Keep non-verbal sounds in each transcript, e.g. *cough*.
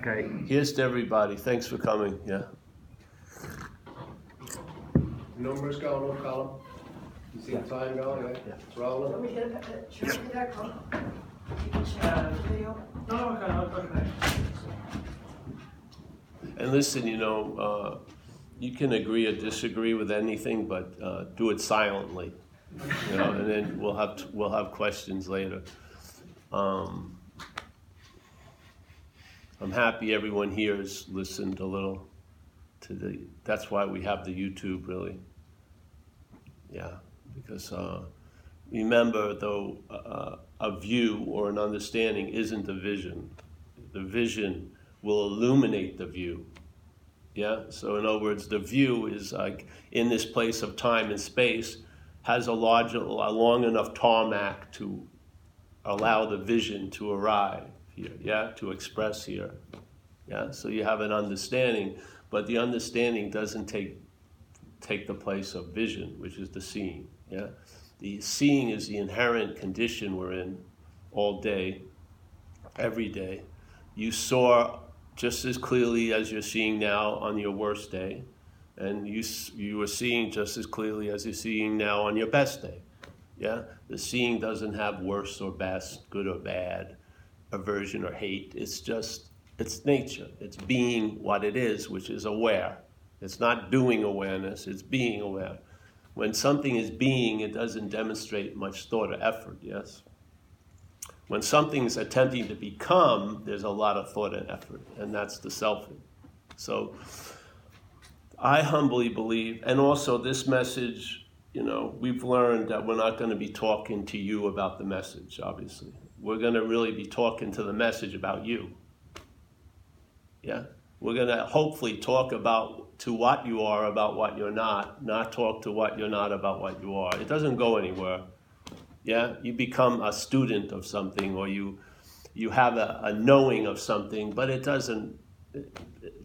Okay. Here's to everybody. Thanks for coming. Yeah. Numbers going up, Colin? You see the time going, yeah? Yeah. It's rolling? Let me get it, should I get that call? You can share the video. No, okay, okay. And listen, you know, uh, you can agree or disagree with anything, but uh, do it silently. You know, and then we'll have we'll have questions later. Um, I'm happy everyone here has listened a little to the. That's why we have the YouTube, really. Yeah, because uh, remember, though, uh, a view or an understanding isn't a vision. The vision will illuminate the view. Yeah. So, in other words, the view is like in this place of time and space has a large, a long enough tarmac to allow the vision to arrive here. Yeah, to express here. Yeah. So you have an understanding, but the understanding doesn't take take the place of vision, which is the seeing. Yeah. The seeing is the inherent condition we're in all day, every day. You saw just as clearly as you're seeing now on your worst day, and you you are seeing just as clearly as you're seeing now on your best day. Yeah, the seeing doesn't have worse or best, good or bad, aversion or hate. It's just it's nature. It's being what it is, which is aware. It's not doing awareness. It's being aware. When something is being, it doesn't demonstrate much thought or effort. Yes. When something's attempting to become, there's a lot of thought and effort, and that's the selfing. So I humbly believe, and also this message, you know, we've learned that we're not going to be talking to you about the message, obviously. We're going to really be talking to the message about you. Yeah? We're going to hopefully talk about to what you are about what you're not, not talk to what you're not about what you are. It doesn't go anywhere. Yeah, you become a student of something, or you you have a, a knowing of something, but it doesn't.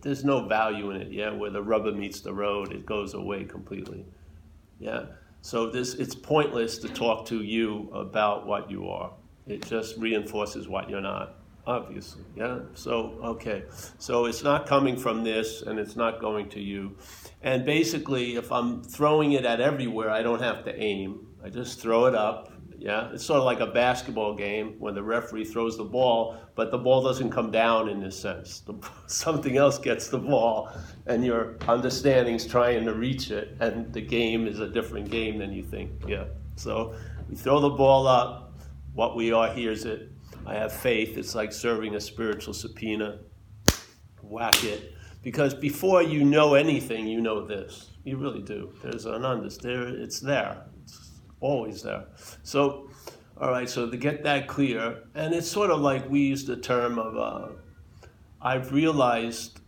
There's no value in it. Yeah, where the rubber meets the road, it goes away completely. Yeah. So this it's pointless to talk to you about what you are. It just reinforces what you're not. Obviously, yeah. So okay, so it's not coming from this, and it's not going to you. And basically, if I'm throwing it at everywhere, I don't have to aim. I just throw it up, yeah, it's sort of like a basketball game when the referee throws the ball, but the ball doesn't come down in this sense. The, *laughs* something else gets the ball, and your understanding's trying to reach it, and the game is a different game than you think. Yeah. So we throw the ball up. What we are hears it. I have faith. It's like serving a spiritual subpoena. Whack it. Because before you know anything, you know this. You really do. There's an understanding. It's there It's always there. So, all right, so to get that clear, and it's sort of like we use the term of, uh, I've realized,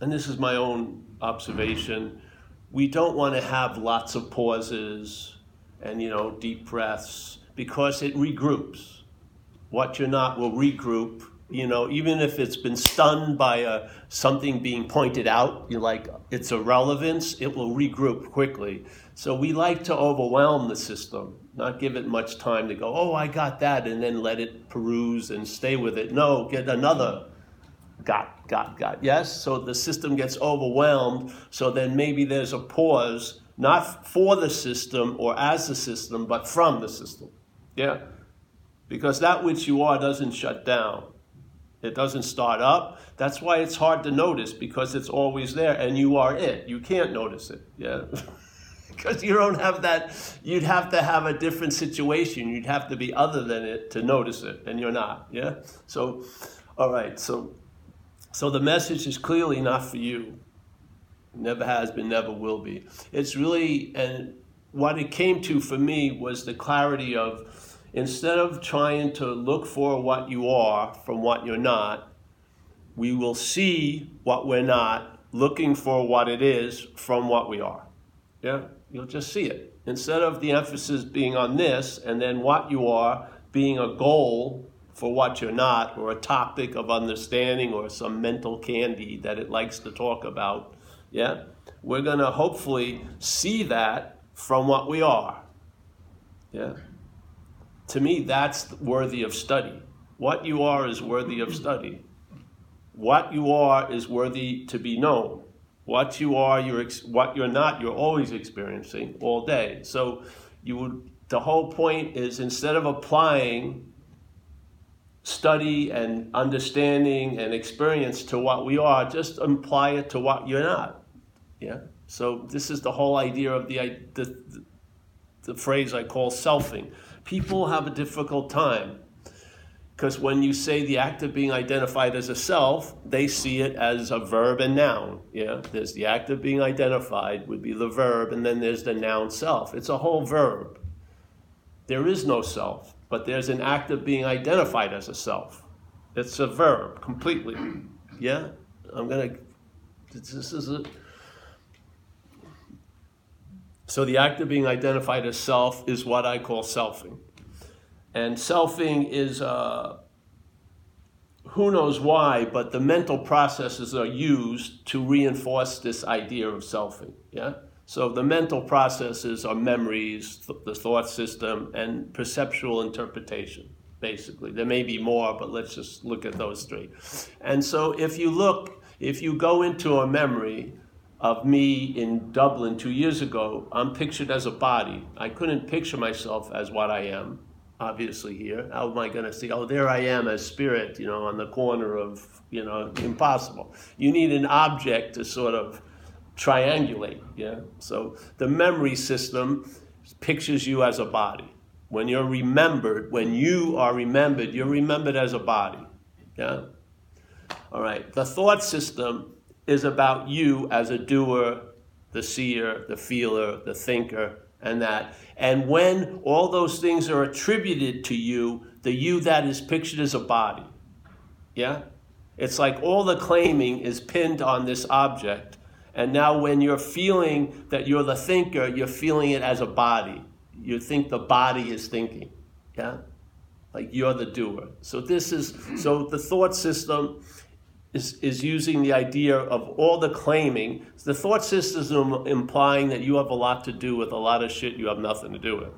and this is my own observation, we don't want to have lots of pauses and, you know, deep breaths because it regroups. What you're not will regroup you know, even if it's been stunned by a, uh, something being pointed out, you like its irrelevance, it will regroup quickly. So we like to overwhelm the system, not give it much time to go, oh, I got that, and then let it peruse and stay with it. No, get another got, got, got. Yes? So the system gets overwhelmed, so then maybe there's a pause, not for the system or as the system, but from the system. Yeah? Because that which you are doesn't shut down. It doesn't start up. That's why it's hard to notice because it's always there and you are it. You can't notice it. Yeah. *laughs* because you don't have that. You'd have to have a different situation. You'd have to be other than it to notice it, and you're not. Yeah. So, all right. So, so the message is clearly not for you. Never has been, never will be. It's really, and what it came to for me was the clarity of Instead of trying to look for what you are from what you're not, we will see what we're not, looking for what it is from what we are. Yeah? You'll just see it. Instead of the emphasis being on this and then what you are being a goal for what you're not, or a topic of understanding, or some mental candy that it likes to talk about, yeah? We're going to hopefully see that from what we are. Yeah? To me, that's worthy of study. What you are is worthy of study. What you are is worthy to be known. What you are, you're ex- what you're not, you're always experiencing all day. So you would the whole point is instead of applying study and understanding and experience to what we are, just apply it to what you're not. Yeah. So this is the whole idea of the the, the, the phrase I call selfing. People have a difficult time because when you say the act of being identified as a self, they see it as a verb and noun. Yeah, there's the act of being identified would be the verb, and then there's the noun self. It's a whole verb. There is no self, but there's an act of being identified as a self. It's a verb completely. Yeah, I'm gonna. This is a. So the act of being identified as self is what I call selfing. And selfing is, uh, who knows why, but the mental processes are used to reinforce this idea of selfing. Yeah? So the mental processes are memories, th- the thought system, and perceptual interpretation, basically. There may be more, but let's just look at those three. And so if you look, if you go into a memory of me in Dublin two years ago, I'm pictured as a body. I couldn't picture myself as what I am obviously here. How am I going to see? Oh, there I am as spirit, you know, on the corner of, you know, impossible. You need an object to sort of triangulate, yeah? So the memory system pictures you as a body. When you're remembered, when you are remembered, you're remembered as a body, yeah? All right, the thought system is about you as a doer, the seer, the feeler, the thinker, and that. And when all those things are attributed to you, the you that is pictured as a body. Yeah? It's like all the claiming is pinned on this object. And now, when you're feeling that you're the thinker, you're feeling it as a body. You think the body is thinking. Yeah? Like you're the doer. So, this is, so the thought system is, is using the idea of all the claiming. The thought system implying that you have a lot to do with a lot of shit you have nothing to do with.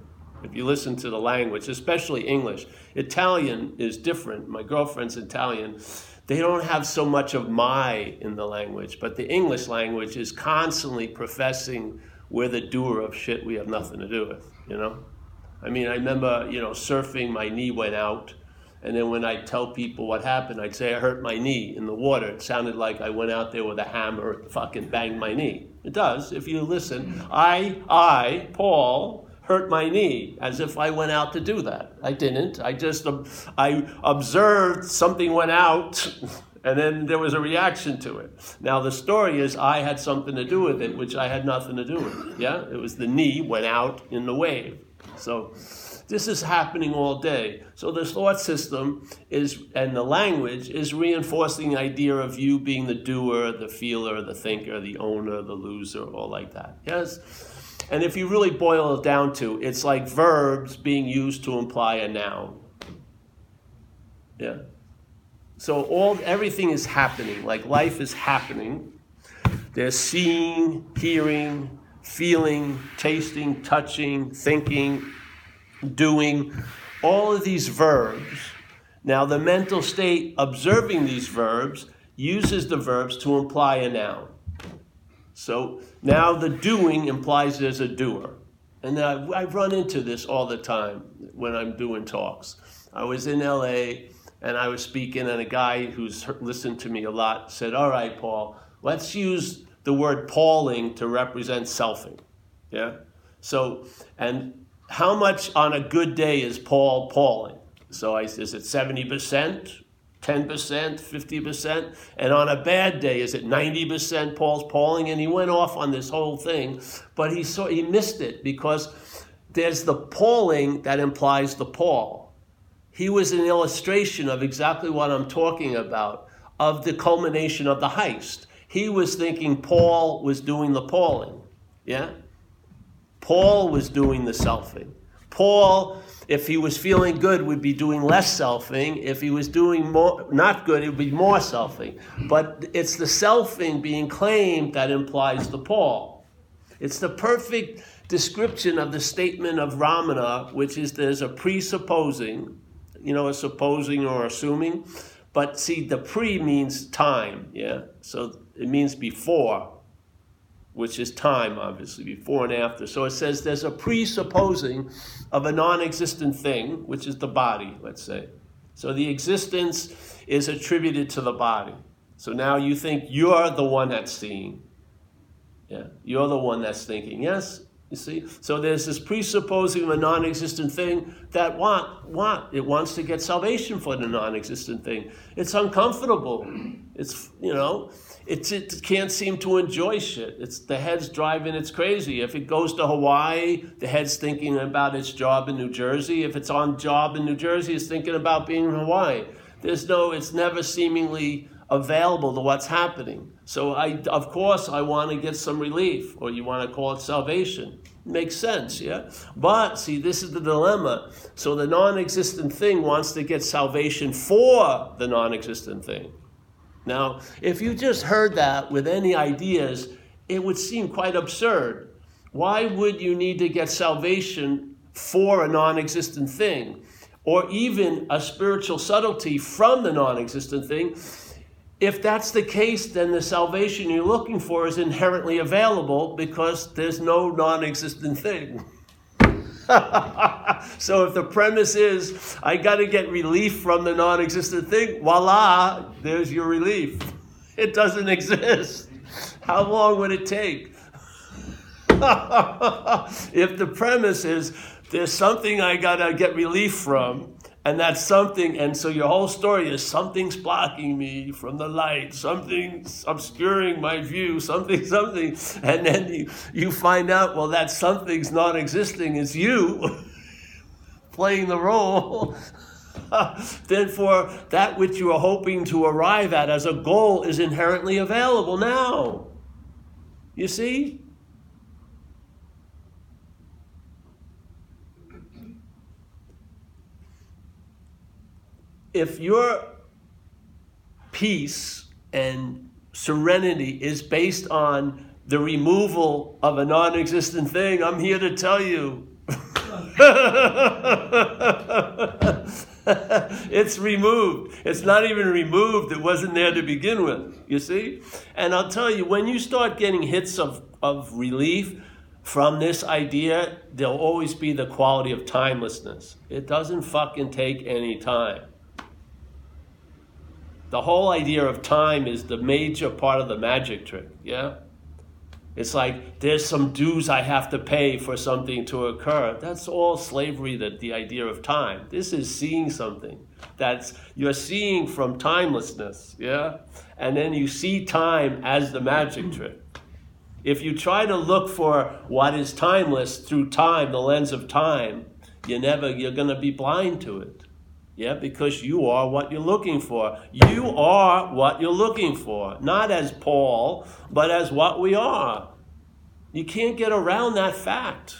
If you listen to the language, especially English, Italian is different. My girlfriend's Italian. They don't have so much of my in the language, but the English language is constantly professing we're the doer of shit we have nothing to do with, you know? I mean, I remember, you know, surfing, my knee went out and then when I tell people what happened, I'd say I hurt my knee in the water. It sounded like I went out there with a hammer and fucking banged my knee. It does, if you listen. Mm. I, I, Paul, hurt my knee as if I went out to do that. I didn't. I just, um, I observed something went out *laughs* and then there was a reaction to it. Now the story is I had something to do with it, which I had nothing to do with. Yeah? It was the knee went out in the wave. So, this is happening all day. So the thought system is, and the language is reinforcing the idea of you being the doer, the feeler, the thinker, the owner, the loser, all like that. Yes? And if you really boil it down to, it's like verbs being used to imply a noun. Yeah. So all everything is happening, like life is happening. There's seeing, hearing, feeling, tasting, touching, thinking, doing, all of these verbs. Now, the mental state observing these verbs uses the verbs to imply a noun. So now the doing implies there's a doer. And I, I run into this all the time when I'm doing talks. I was in LA and I was speaking, and a guy who's listened to me a lot said, All right, Paul, let's use the word Pauling to represent selfing. Yeah? So, and how much on a good day is Paul Pauling? So I, is it 70%, 10%, 50%? And on a bad day, is it 90% Paul's Pauling? And he went off on this whole thing, but he, saw, he missed it because there's the Pauling that implies the Paul. He was an illustration of exactly what I'm talking about, of the culmination of the heist. He was thinking Paul was doing the Pauling. Yeah? Paul was doing the selfing. Paul, if he was feeling good, would be doing less selfing. If he was doing more, not good, it would be more selfing. But it's the selfing being claimed that implies the Paul. It's the perfect description of the statement of Ramana, which is there's a presupposing, you know, a supposing or assuming, But see, the pre means time, yeah? So it means before, which is time, obviously, before and after. So it says there's a presupposing of a non existent thing, which is the body, let's say. So the existence is attributed to the body. So now you think you're the one that's seeing. Yeah, you're the one that's thinking. Yes, you see? So there's this presupposing of a non existent thing that want, want. It wants to get salvation for the non existent thing. It's uncomfortable. It's, you know, it can't seem to enjoy shit. It's the head's driving it's crazy. If it goes to Hawaii, the head's thinking about its job in New Jersey. If it's on job in New Jersey, it's thinking about being in Hawaii. There's no, it's never seemingly available to what's happening. So I, of course, I want to get some relief, or you want to call it salvation. Makes sense, yeah? But see, this is the dilemma. So the non existent thing wants to get salvation for the non existent thing. Now, if you just heard that with any ideas, it would seem quite absurd. Why would you need to get salvation for a non existent thing? Or even a spiritual subtlety from the non existent thing if that's the case, then the salvation you're looking for is inherently available because there's no non existent thing. *laughs* *laughs* so if the premise is, I got to get relief from the non existent thing, voila, there's your relief. *laughs* It doesn't exist. How long would it take? *laughs* if the premise is, there's something I got to get relief from, and that's something, and so your whole story is something's blocking me from the light, something's obscuring my view, something, something. And then you, you find out, well, that something's not existing, it's you playing the role. *laughs* then for that which you are hoping to arrive at as a goal is inherently available now. You see? if your peace and serenity is based on the removal of a non existent thing, I'm here to tell you. *laughs* *laughs* it's removed. It's not even removed. It wasn't there to begin with, you see? And I'll tell you, when you start getting hits of, of relief from this idea, there'll always be the quality of timelessness. It doesn't fucking take any time. The whole idea of time is the major part of the magic trick, yeah? It's like there's some dues I have to pay for something to occur. That's all slavery, that the idea of time. This is seeing something. That's you're seeing from timelessness, yeah? And then you see time as the magic trick. If you try to look for what is timeless through time, the lens of time, you never you're gonna be blind to it. Yeah, because you are what you're looking for. You are what you're looking for. Not as Paul, but as what we are. You can't get around that fact.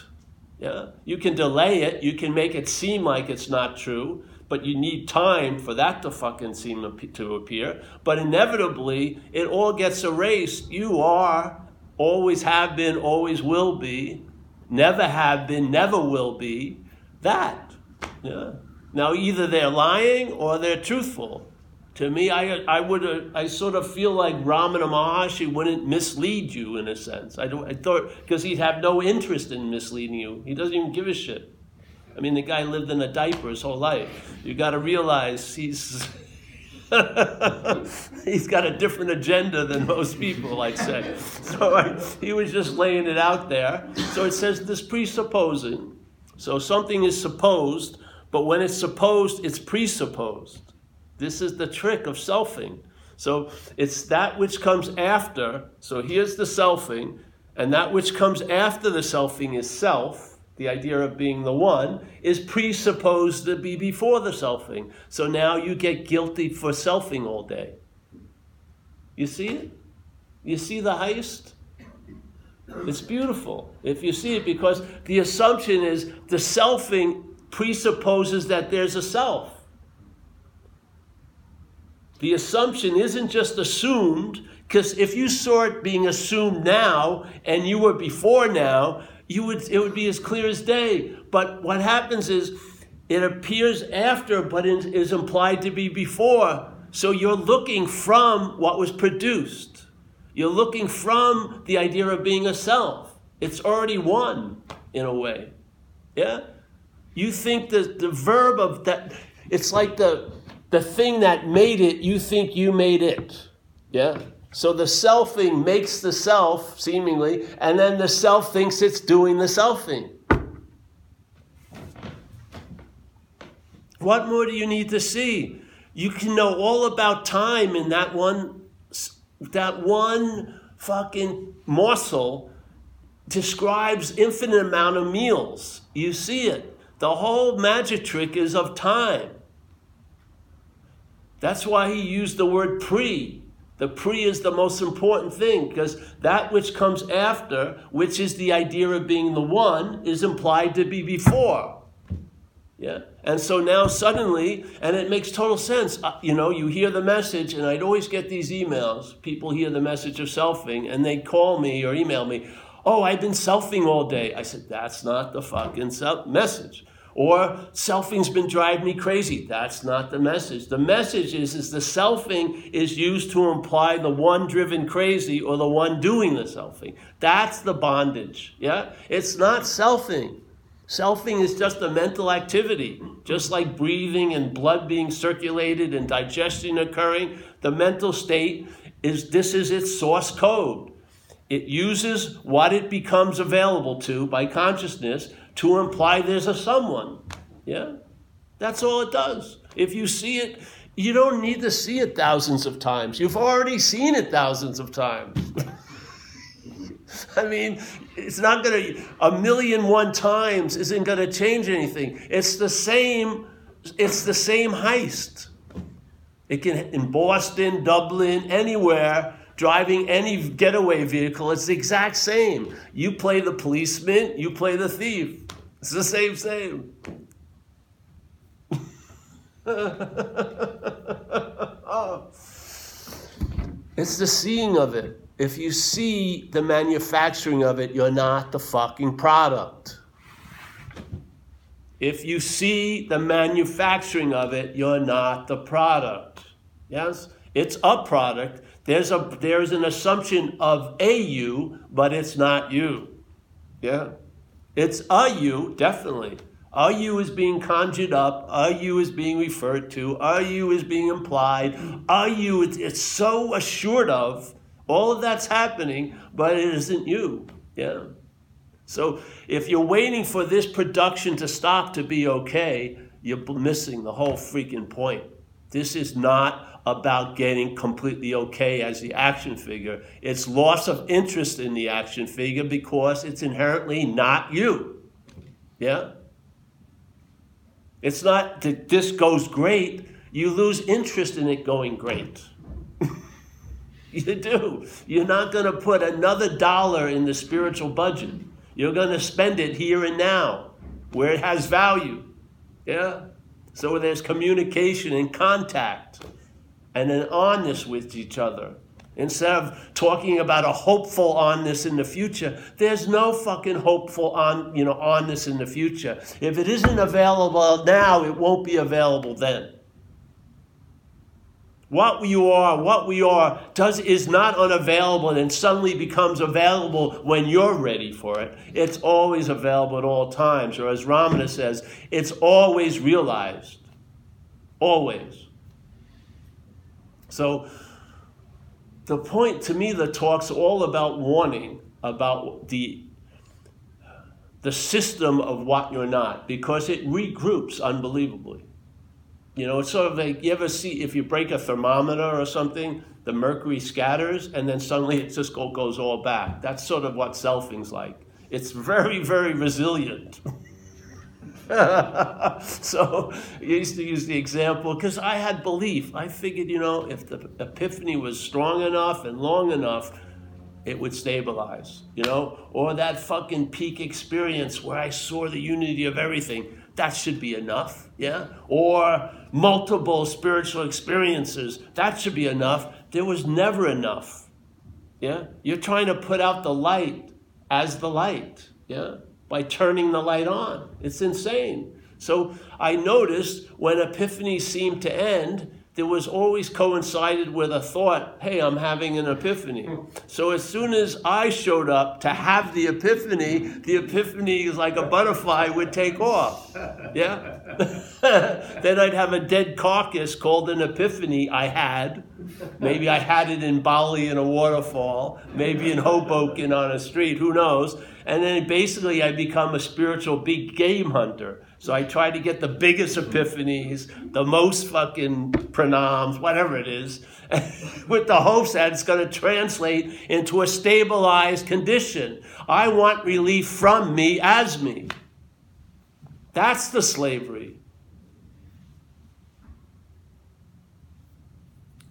Yeah? You can delay it, you can make it seem like it's not true, but you need time for that to fucking seem to appear. But inevitably, it all gets erased. You are, always have been, always will be, never have been, never will be that. Yeah? Now, either they're lying or they're truthful. To me, I, I would uh, I sort of feel like Ramana Maharshi wouldn't mislead you in a sense. I, don't, I thought because he'd have no interest in misleading you. He doesn't even give a shit. I mean, the guy lived in a diaper his whole life. You got to realize he's *laughs* he's got a different agenda than most people, I'd say. So I, he was just laying it out there. So it says this presupposing. So something is supposed but when it's supposed, it's presupposed. This is the trick of selfing. So it's that which comes after. So here's the selfing, and that which comes after the selfing is self. The idea of being the one is presupposed to be before the selfing. So now you get guilty for selfing all day. You see it? You see the heist? It's beautiful if you see it because the assumption is the selfing presupposes that there's a self. The assumption isn't just assumed, because if you saw it being assumed now and you were before now, you would it would be as clear as day. But what happens is it appears after, but is implied to be before. So you're looking from what was produced. You're looking from the idea of being a self. It's already one in a way. Yeah? You think the, the verb of that, it's like the, the thing that made it, you think you made it. Yeah? So the selfing makes the self, seemingly, and then the self thinks it's doing the selfing. What more do you need to see? You can know all about time in that one, that one fucking morsel describes infinite amount of meals. You see it. The whole magic trick is of time. That's why he used the word pre. The pre is the most important thing because that which comes after, which is the idea of being the one, is implied to be before. Yeah. And so now suddenly, and it makes total sense. Uh, you know, you hear the message, and I'd always get these emails. People hear the message of selfing, and they call me or email me. Oh, I've been selfing all day. I said, that's not the fucking self- message. Or selfing's been driving me crazy. That's not the message. The message is, is the selfing is used to imply the one driven crazy or the one doing the selfing. That's the bondage. Yeah? It's not selfing. Selfing is just a mental activity, just like breathing and blood being circulated and digestion occurring. The mental state is this is its source code. It uses what it becomes available to by consciousness to imply there's a someone. Yeah? That's all it does. If you see it, you don't need to see it thousands of times. You've already seen it thousands of times. *laughs* I mean, it's not going to, a million one times isn't going to change anything. It's the same, it's the same heist. It can, in Boston, Dublin, anywhere, driving any getaway vehicle, it's the exact same. You play the policeman, you play the thief. It's the same, same. It's the seeing of it. If you see the manufacturing of it, you're not the fucking product. If you see the manufacturing of it, you're not the product. Yes? It's a product. There's a there's an assumption of a you, but it's not you. Yeah? It's a you, definitely. A you is being conjured up. A you is being referred to. A you is being implied. A you, it's, it's so assured of. All of that's happening, but it isn't you. Yeah. So if you're waiting for this production to stop to be okay, you're missing the whole freaking point. This is not about getting completely okay as the action figure. It's loss of interest in the action figure because it's inherently not you. Yeah? It's not that this goes great, you lose interest in it going great. *laughs* you do. You're not going to put another dollar in the spiritual budget. You're going to spend it here and now where it has value. Yeah? So there's communication and contact and an onness with each other. Instead of talking about a hopeful onness in the future, there's no fucking hopeful on you know onness in the future. If it isn't available now, it won't be available then. What you are, what we are, does is not unavailable and suddenly becomes available when you're ready for it. It's always available at all times, or as Ramana says, it's always realized. Always. So the point to me the talk's all about warning about the the system of what you're not because it regroups unbelievably. You know, it's sort of like you ever see if you break a thermometer or something, the mercury scatters and then suddenly it just goes all back. That's sort of what selfing's like. It's very, very resilient. *laughs* *laughs* so I used to use the example because I had belief. I figured, you know, if the epiphany was strong enough and long enough, it would stabilize, you know? Or that fucking peak experience where I saw the unity of everything, that should be enough, yeah? Or multiple spiritual experiences, that should be enough. There was never enough, yeah? You're trying to put out the light as the light, yeah? By turning the light on. It's insane. So I noticed when epiphanies seemed to end, there was always coincided with a thought, hey, I'm having an epiphany. So as soon as I showed up to have the epiphany, the epiphany is like a butterfly would take off. Yeah? *laughs* then I'd have a dead carcass called an epiphany I had. Maybe I had it in Bali in a waterfall, maybe in Hoboken on a street, who knows? And then basically I become a spiritual big game hunter. So I try to get the biggest epiphanies, the most fucking pranams, whatever it is, *laughs* with the hopes that it's going to translate into a stabilized condition. I want relief from me as me. That's the slavery.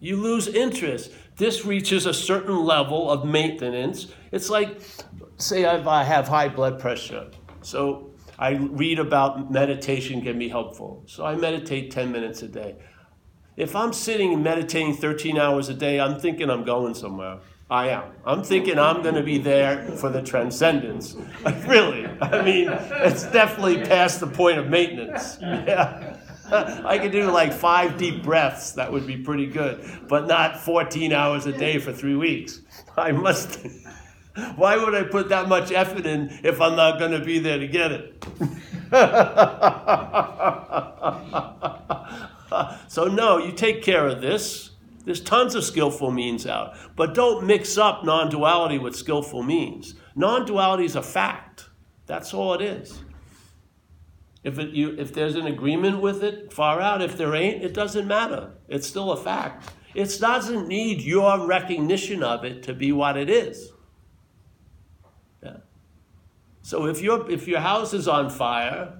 You lose interest. This reaches a certain level of maintenance. It's like, say, I have high blood pressure. So I read about meditation can be helpful. So I meditate 10 minutes a day. If I'm sitting and meditating 13 hours a day, I'm thinking I'm going somewhere. I am. I'm thinking I'm going to be there for the transcendence. *laughs* really. I mean, it's definitely past the point of maintenance. *laughs* Yeah. *laughs* I could do like five deep breaths. That would be pretty good. But not 14 hours a day for three weeks. I must. *laughs* Why would I put that much effort in if I'm not going to be there to get it? *laughs* so, no, you take care of this. There's tons of skillful means out. But don't mix up non duality with skillful means. Non duality is a fact. That's all it is. If, it, you, if there's an agreement with it, far out. If there ain't, it doesn't matter. It's still a fact. It doesn't need your recognition of it to be what it is. So if your if your house is on fire,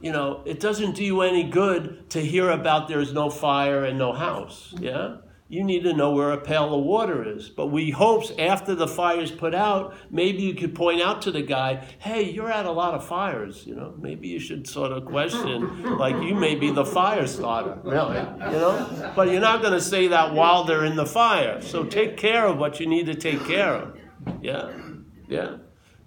you know, it doesn't do you any good to hear about there's no fire and no house. Yeah? You need to know where a pail of water is. But we hopes after the fire's put out, maybe you could point out to the guy, hey, you're at a lot of fires, you know. Maybe you should sort of question, like you may be the fire starter, really. You know? But you're not gonna say that while they're in the fire. So take care of what you need to take care of. Yeah. Yeah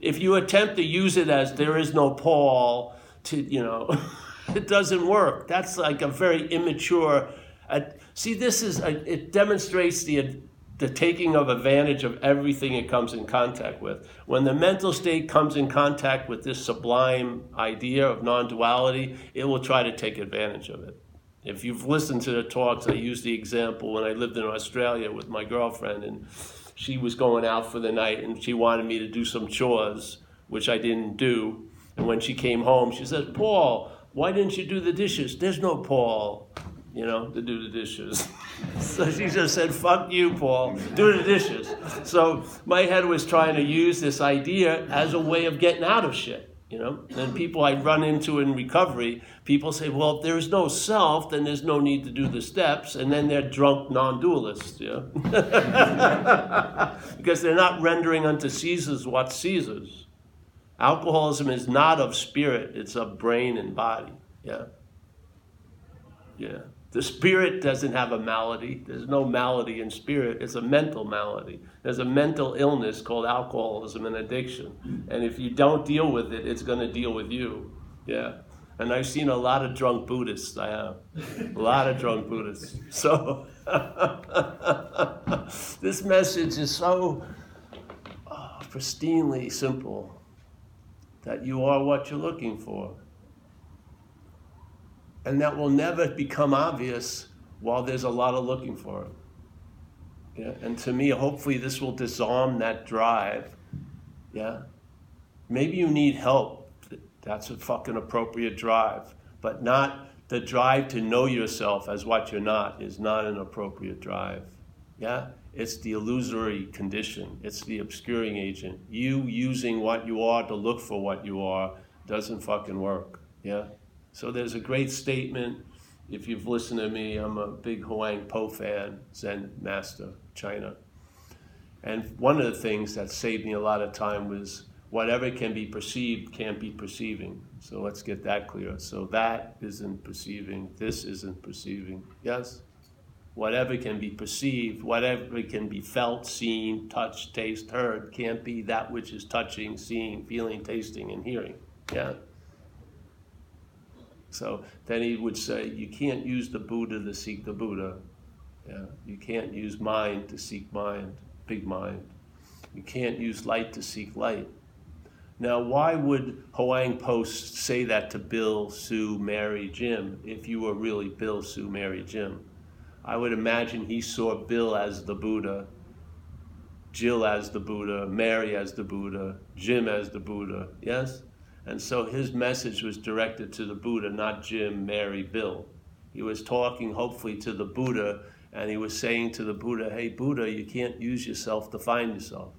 if you attempt to use it as there is no Paul, to you know, *laughs* it doesn't work. That's like a very immature. Uh, see, this is a, it demonstrates the the taking of advantage of everything it comes in contact with. When the mental state comes in contact with this sublime idea of non-duality, it will try to take advantage of it. If you've listened to the talks, I used the example when I lived in Australia with my girlfriend and she was going out for the night and she wanted me to do some chores, which I didn't do. And when she came home, she says, Paul, why didn't you do the dishes? There's no Paul, you know, to do the dishes. *laughs* so she just said, fuck you, Paul, do the dishes. So my head was trying to use this idea as a way of getting out of shit. You know, and people I run into in recovery, people say, well, if there's no self, then there's no need to do the steps, and then they're drunk non-dualists, yeah? *laughs* because they're not rendering unto Caesar's what Caesar's. Alcoholism is not of spirit, it's of brain and body, yeah? Yeah. The spirit doesn't have a malady. There's no malady in spirit. It's a mental malady. There's a mental illness called alcoholism and addiction. And if you don't deal with it, it's going to deal with you. Yeah. And I've seen a lot of drunk Buddhists. I have. A lot of drunk Buddhists. So, *laughs* this message is so oh, pristinely simple that you are what you're looking for and that will never become obvious while there's a lot of looking for it. Yeah? And to me, hopefully, this will disarm that drive. Yeah? Maybe you need help. That's a fucking appropriate drive. But not the drive to know yourself as what you're not is not an appropriate drive. Yeah? It's the illusory condition, it's the obscuring agent. You using what you are to look for what you are doesn't fucking work. Yeah? So there's a great statement. If you've listened to me, I'm a big Huang Po fan, Zen master, China. And one of the things that saved me a lot of time was whatever can be perceived can't be perceiving. So let's get that clear. So that isn't perceiving, this isn't perceiving. Yes? Whatever can be perceived, whatever can be felt, seen, touched, tasted, heard, can't be that which is touching, seeing, feeling, tasting, and hearing. Yeah? So then he would say, you can't use the Buddha to seek the Buddha. Yeah, you can't use mind to seek mind, big mind. You can't use light to seek light. Now, why would Huang Po say that to Bill, Sue, Mary, Jim if you were really Bill, Sue, Mary, Jim? I would imagine he saw Bill as the Buddha, Jill as the Buddha, Mary as the Buddha, Jim as the Buddha, yes? And so his message was directed to the Buddha, not Jim, Mary, Bill. He was talking hopefully to the Buddha, and he was saying to the Buddha, Hey, Buddha, you can't use yourself to find yourself.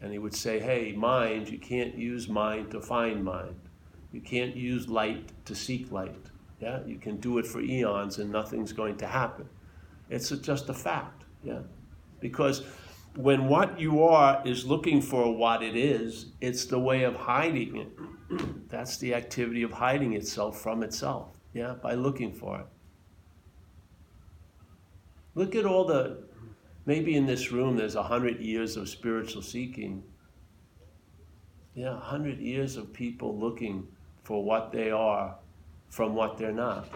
And he would say, Hey, mind, you can't use mind to find mind. You can't use light to seek light. Yeah, you can do it for eons and nothing's going to happen. It's just a fact. Yeah, because when what you are is looking for what it is, it's the way of hiding it. That's the activity of hiding itself from itself. Yeah, by looking for it. Look at all the, maybe in this room there's a hundred years of spiritual seeking. Yeah, a hundred years of people looking for what they are from what they're not.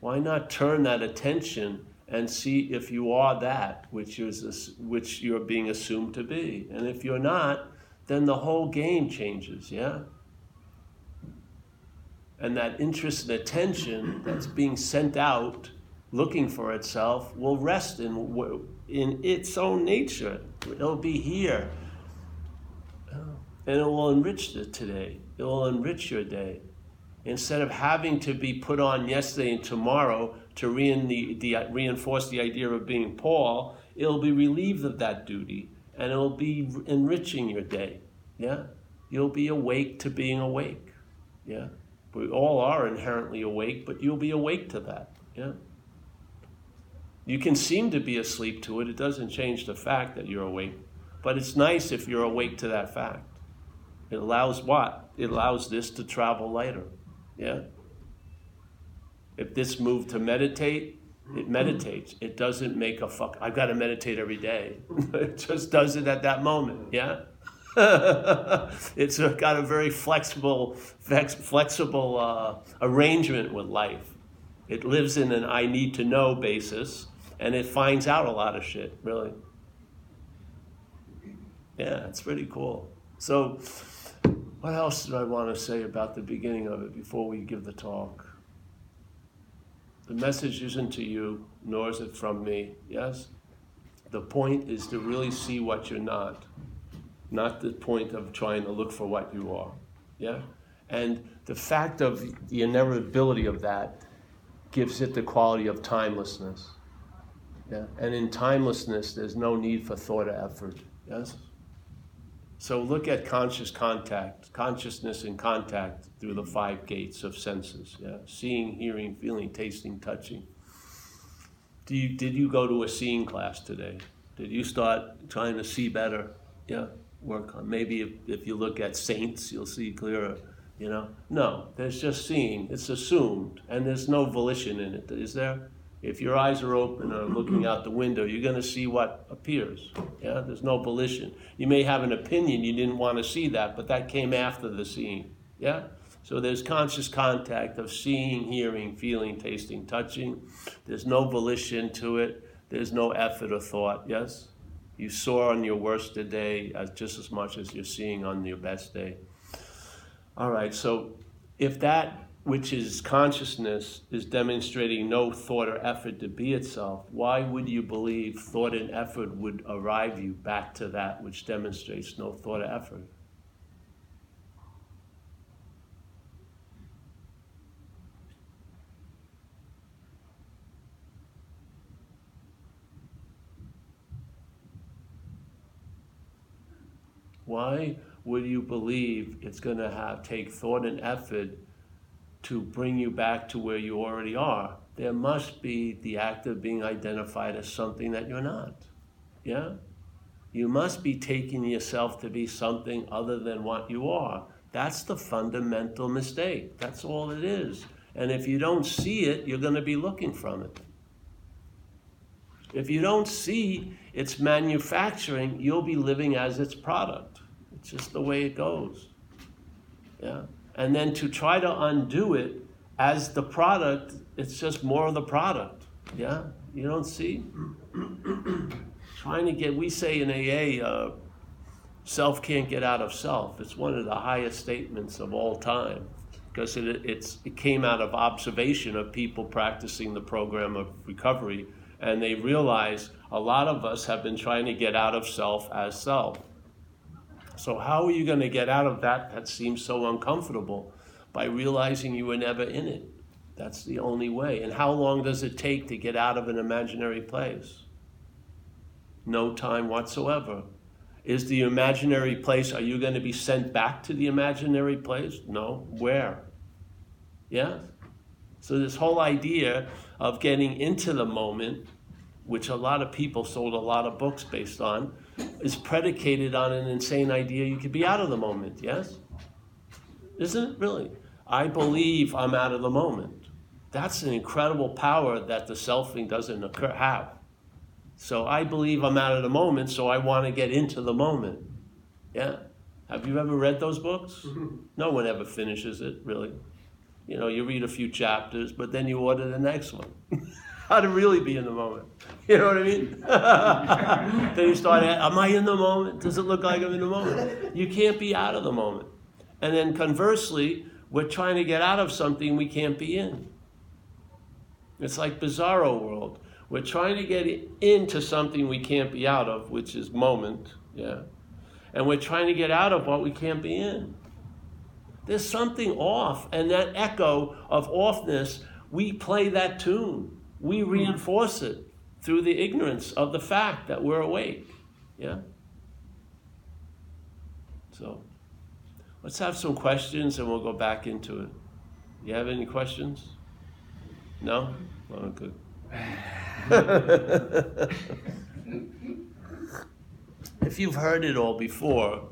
Why not turn that attention and see if you are that which is which you're being assumed to be, and if you're not, then the whole game changes. Yeah. And that interest and attention that's being sent out looking for itself will rest in, in its own nature. It'll be here. And it will enrich the today. It will enrich your day. Instead of having to be put on yesterday and tomorrow to rein the, the, reinforce the idea of being Paul, it'll be relieved of that duty and it'll be enriching your day. Yeah? You'll be awake to being awake. Yeah? We all are inherently awake, but you'll be awake to that. Yeah? You can seem to be asleep to it. It doesn't change the fact that you're awake. But it's nice if you're awake to that fact. It allows what? It allows this to travel later. Yeah? If this move to meditate, it meditates. It doesn't make a fuck. I've got to meditate every day. *laughs* it just does it at that moment. Yeah? *laughs* it's got a very flexible, flex, flexible uh, arrangement with life. It lives in an I need to know basis and it finds out a lot of shit, really. Yeah, it's pretty cool. So, what else do I want to say about the beginning of it before we give the talk? The message isn't to you, nor is it from me, yes? The point is to really see what you're not, not the point of trying to look for what you are, yeah? And the fact of the inevitability of that gives it the quality of timelessness. Yeah? And in timelessness, there's no need for thought or effort. Yes? So look at conscious contact, consciousness and contact through the five gates of senses. Yeah? Seeing, hearing, feeling, tasting, touching. Do you, did you go to a seeing class today? Did you start trying to see better? Yeah, work on. Maybe if, if you look at saints, you'll see clearer. You know, no, there's just seeing. It's assumed, and there's no volition in it. Is there? If your eyes are open or looking out the window, you're going to see what appears. Yeah, there's no volition. You may have an opinion you didn't want to see that, but that came after the seeing. Yeah? So there's conscious contact of seeing, hearing, feeling, tasting, touching. There's no volition to it. There's no effort or thought. Yes? You saw on your worst day just as much as you're seeing on your best day. All right, so if that which is consciousness, is demonstrating no thought or effort to be itself, why would you believe thought and effort would arrive you back to that which demonstrates no thought or effort? Why would you believe it's going to have take thought and effort to bring you back to where you already are, there must be the act of being identified as something that you're not. Yeah? You must be taking yourself to be something other than what you are. That's the fundamental mistake. That's all it is. And if you don't see it, you're going to be looking from it. If you don't see its manufacturing, you'll be living as its product. It's just the way it goes. Yeah. And then to try to undo it as the product, it's just more of the product. Yeah? You don't see? *clears throat* Trying to get, we say in AA, uh, self can't get out of self. It's one of the highest statements of all time because it, it's, it came out of observation of people practicing the program of recovery, and they realize a lot of us have been trying to get out of self as self. So, how are you going to get out of that that seems so uncomfortable? By realizing you were never in it. That's the only way. And how long does it take to get out of an imaginary place? No time whatsoever. Is the imaginary place, are you going to be sent back to the imaginary place? No. Where? Yeah? So, this whole idea of getting into the moment, which a lot of people sold a lot of books based on, is predicated on an insane idea you could be out of the moment, yes? Isn't it really? I believe I'm out of the moment. That's an incredible power that the selfing doesn't occur, have. So I believe I'm out of the moment, so I want to get into the moment. Yeah? Have you ever read those books? Mm-hmm. No one ever finishes it, really. You know, you read a few chapters, but then you order the next one. *laughs* *laughs* How to really be in the moment. *laughs* You know what I mean? *laughs* then you start, am I in the moment? Does it look like I'm in the moment? You can't be out of the moment. And then conversely, we're trying to get out of something we can't be in. It's like bizarro world. We're trying to get into something we can't be out of, which is moment, yeah. And we're trying to get out of what we can't be in. There's something off, and that echo of offness, we play that tune. We hmm. reinforce it through the ignorance of the fact that we're awake. Yeah? So, let's have some questions and we'll go back into it. You have any questions? No? Oh, good. *laughs* if you've heard it all before,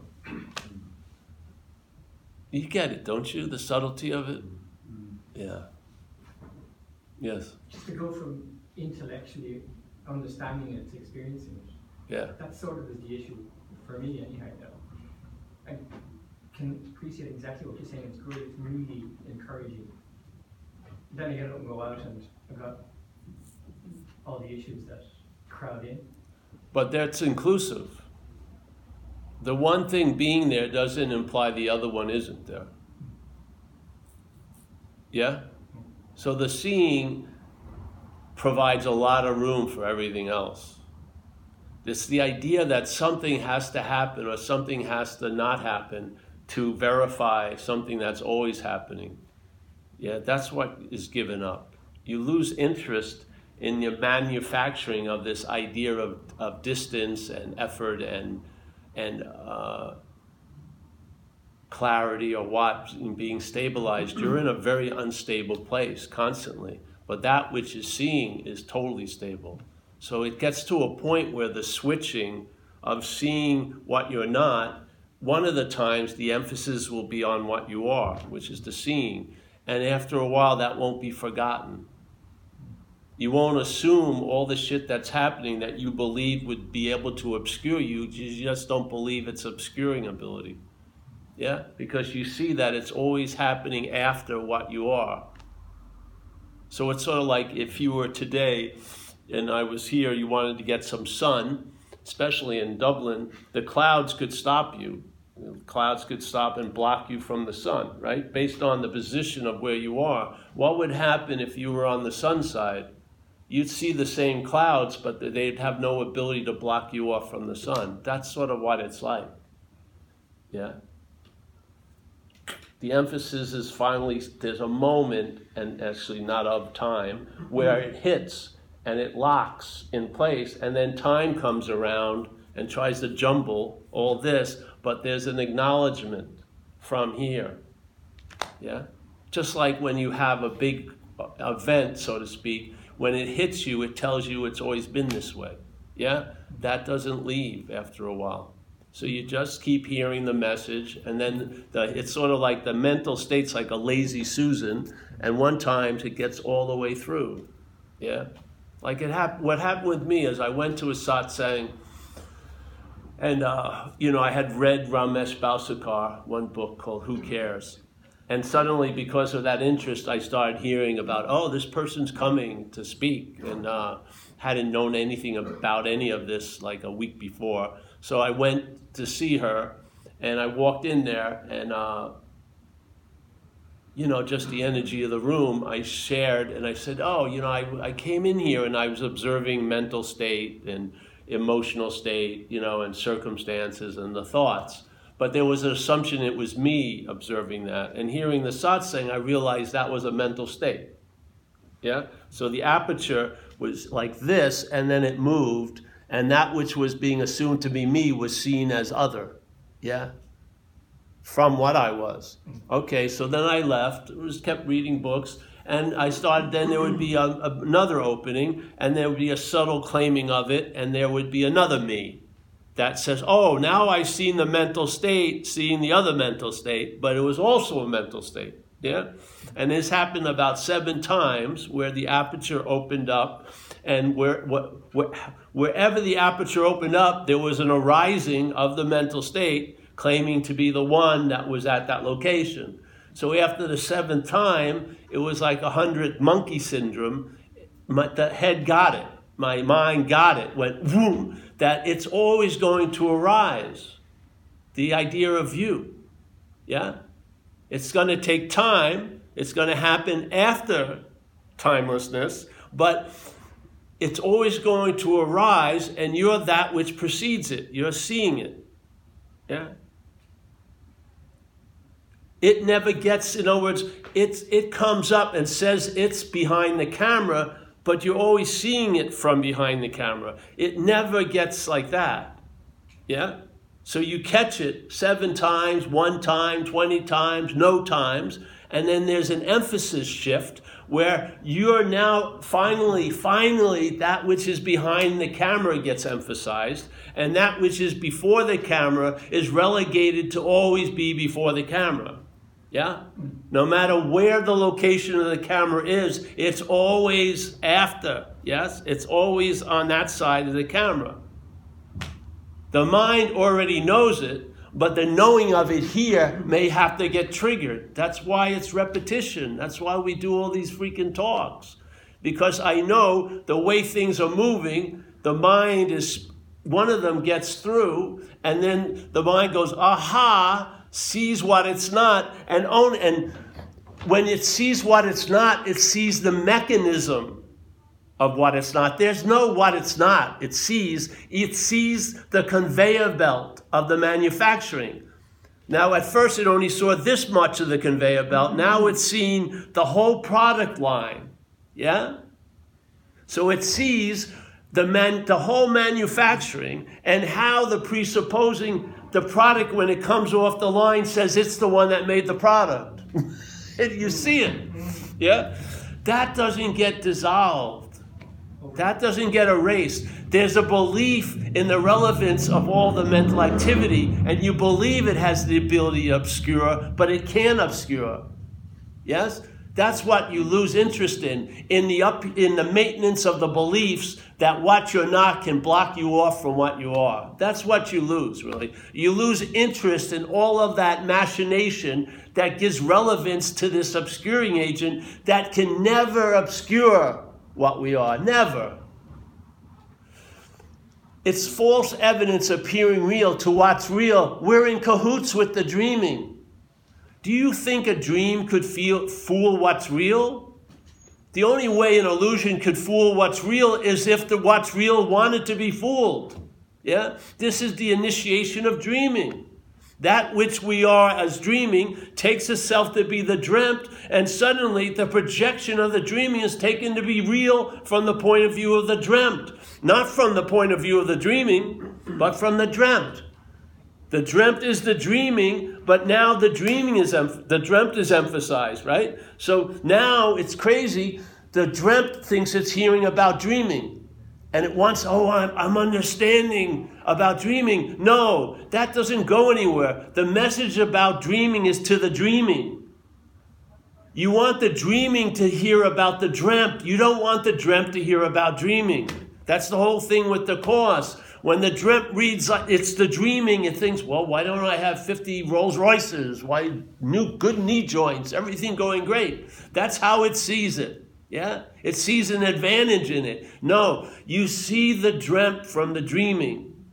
you get it, don't you? The subtlety of it? Hmm. Yeah. Yes. Just to go from intellectually understanding it to experiencing it. Yeah. That sort of is the issue for me, anyhow. Though I can appreciate exactly what you're saying. It's good. It's really encouraging. Then again, I don't go out and I've got all the issues that crowd in. But that's inclusive. The one thing being there doesn't imply the other one isn't there. Yeah? Mm-hmm. So the seeing provides a lot of room for everything else. It's the idea that something has to happen or something has to not happen to verify something that's always happening. Yeah, that's what is given up. You lose interest in the manufacturing of this idea of, of distance and effort and, and uh, clarity or what being stabilized. You're in a very unstable place constantly. But that which is seeing is totally stable. So it gets to a point where the switching of seeing what you're not, one of the times the emphasis will be on what you are, which is the seeing. And after a while, that won't be forgotten. You won't assume all the shit that's happening that you believe would be able to obscure you. You just don't believe it's obscuring ability. Yeah? Because you see that it's always happening after what you are. So it's sort of like if you were today and I was here, you wanted to get some sun, especially in Dublin, the clouds could stop you. Clouds could stop and block you from the sun, right? Based on the position of where you are. What would happen if you were on the sun side? You'd see the same clouds, but they'd have no ability to block you off from the sun. That's sort of what it's like. Yeah? The emphasis is finally, there's a moment, and actually not of time, where it hits and it locks in place, and then time comes around and tries to jumble all this, but there's an acknowledgement from here. Yeah? Just like when you have a big event, so to speak, when it hits you, it tells you it's always been this way. Yeah? That doesn't leave after a while. So you just keep hearing the message, and then the, it's sort of like the mental state's like a lazy Susan, and one time it gets all the way through. Yeah? Like it happened, what happened with me is I went to a satsang, and uh, you know I had read Ramesh Balsekar, one book called Who Cares, And suddenly, because of that interest, I started hearing about, oh, this person's coming to speak, and uh, hadn't known anything about any of this like a week before. So I went to see her, and I walked in there, and uh, you know, just the energy of the room, I shared and I said, Oh, you know, I, I came in here and I was observing mental state and emotional state, you know, and circumstances and the thoughts. But there was an assumption it was me observing that. And hearing the satsang, I realized that was a mental state. Yeah? So the aperture was like this, and then it moved, and that which was being assumed to be me was seen as other. Yeah? from what I was. Okay, so then I left, just kept reading books, and I started, then there would be a, another opening, and there would be a subtle claiming of it, and there would be another me that says, oh, now I've seen the mental state, seeing the other mental state, but it was also a mental state. Yeah? And this happened about seven times where the aperture opened up, and where, where, wherever the aperture opened up, there was an arising of the mental state claiming to be the one that was at that location. So after the seventh time, it was like a hundred monkey syndrome. My, the head got it. My mind got it. Went boom. That it's always going to arise. The idea of you. Yeah? It's going to take time. It's going to happen after timelessness. But it's always going to arise, and you're that which precedes it. You're seeing it. Yeah? It never gets, in other words, it's, it comes up and says it's behind the camera, but you're always seeing it from behind the camera. It never gets like that. Yeah? So you catch it seven times, one time, 20 times, no times, and then there's an emphasis shift where you're now finally, finally, that which is behind the camera gets emphasized, and that which is before the camera is relegated to always be before the camera. Yeah? No matter where the location of the camera is, it's always after. Yes? It's always on that side of the camera. The mind already knows it, but the knowing of it here may have to get triggered. That's why it's repetition. That's why we do all these freaking talks. Because I know the way things are moving, the mind is, one of them gets through, and then the mind goes, aha, sees what it's not, and own and when it sees what it's not, it sees the mechanism of what it's not. There's no what it's not. It sees it sees the conveyor belt of the manufacturing. Now, at first, it only saw this much of the conveyor belt. Now it's seeing the whole product line. Yeah? So it sees the, man, the whole manufacturing and how the presupposing the product, when it comes off the line, says it's the one that made the product. *laughs* you see it. Yeah? That doesn't get dissolved. That doesn't get erased. There's a belief in the relevance of all the mental activity, and you believe it has the ability to obscure, but it can obscure. Yes? That's what you lose interest in, in the, up, in the maintenance of the beliefs that what you're not can block you off from what you are. That's what you lose, really. You lose interest in all of that machination that gives relevance to this obscuring agent that can never obscure what we are. Never. It's false evidence appearing real to what's real. We're in cahoots with the dreaming. Do you think a dream could feel, fool what's real? The only way an illusion could fool what's real is if the what's real wanted to be fooled. Yeah? This is the initiation of dreaming. That which we are as dreaming takes itself to be the dreamt, and suddenly the projection of the dreaming is taken to be real from the point of view of the dreamt. Not from the point of view of the dreaming, but from the dreamt. The dreamt is the dreaming, but now the dreaming is em- the dreamt is emphasized, right? So now it's crazy. The dreamt thinks it's hearing about dreaming, and it wants, oh, I'm, I'm understanding about dreaming. No, that doesn't go anywhere. The message about dreaming is to the dreaming. You want the dreaming to hear about the dreamt. You don't want the dreamt to hear about dreaming. That's the whole thing with the course. When the dream reads, uh, it's the dreaming, it thinks, well, why don't I have 50 Rolls Royces? Why new good knee joints, everything going great? That's how it sees it. Yeah? It sees an advantage in it. No, you see the dreamt from the dreaming.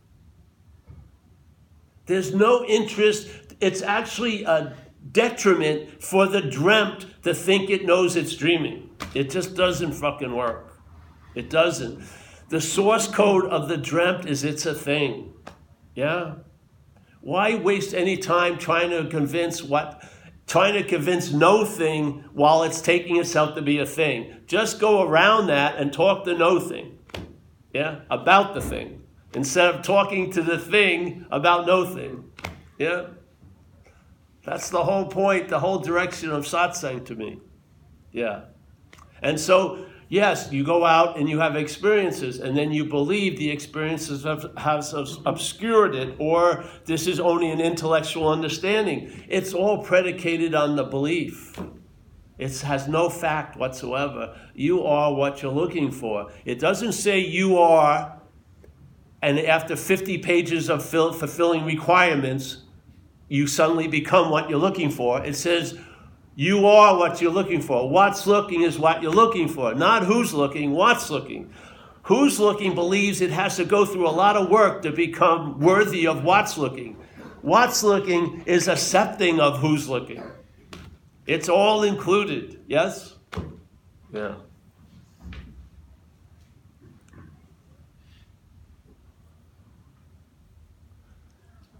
There's no interest. It's actually a detriment for the dreamt to think it knows it's dreaming. It just doesn't fucking work. It doesn't. The source code of the dreamt is it's a thing. Yeah? Why waste any time trying to convince what trying to convince no thing while it's taking itself to be a thing? Just go around that and talk the no thing. Yeah? About the thing. Instead of talking to the thing about no thing. Yeah? That's the whole point, the whole direction of satsang to me. Yeah. And so yes, you go out and you have experiences, and then you believe the experiences have, have obscured it, or this is only an intellectual understanding. It's all predicated on the belief. It has no fact whatsoever. You are what you're looking for. It doesn't say you are, and after 50 pages of fill, fulfilling requirements, you suddenly become what you're looking for. It says you are what you're looking for. What's looking is what you're looking for. Not who's looking, what's looking. Who's looking believes it has to go through a lot of work to become worthy of what's looking. What's looking is accepting of who's looking. It's all included, yes? Yeah.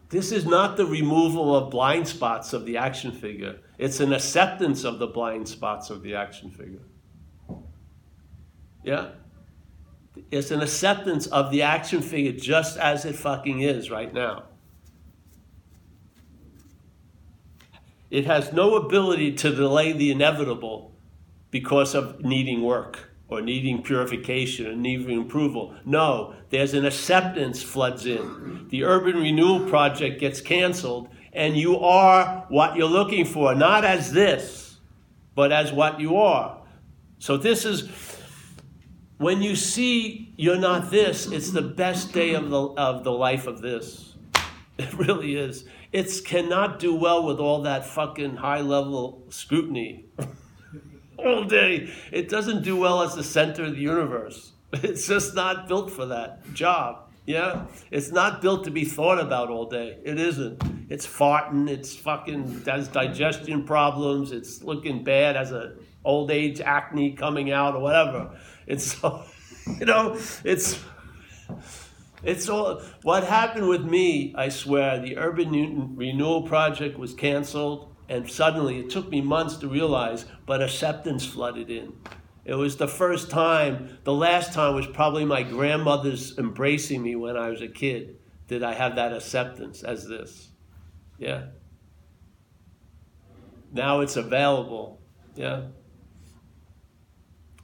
This is not the removal of blind spots of the action figure. It's an acceptance of the blind spots of the action figure. Yeah? It's an acceptance of the action figure just as it fucking is right now. It has no ability to delay the inevitable because of needing work or needing purification or needing approval. No, there's an acceptance floods in. The urban renewal project gets canceled, and you are what you're looking for, not as this, but as what you are. So this is when you see you're not this, it's the best day of the of the life of this. *laughs* It really is. It cannot do well with all that fucking high level scrutiny. *laughs* all day. It doesn't do well as the center of the universe. *laughs* It's just not built for that job. Yeah? It's not built to be thought about all day. It isn't. It's farting, it's fucking has digestion problems, it's looking bad, has a old age acne coming out or whatever. It's *laughs* so you know, it's it's all what happened with me, I swear, the urban renewal project was canceled and suddenly, it took me months to realize, but acceptance flooded in. It was the first time, the last time was probably my grandmother's embracing me when I was a kid. Did I have that acceptance as this? Yeah. Now it's available. Yeah.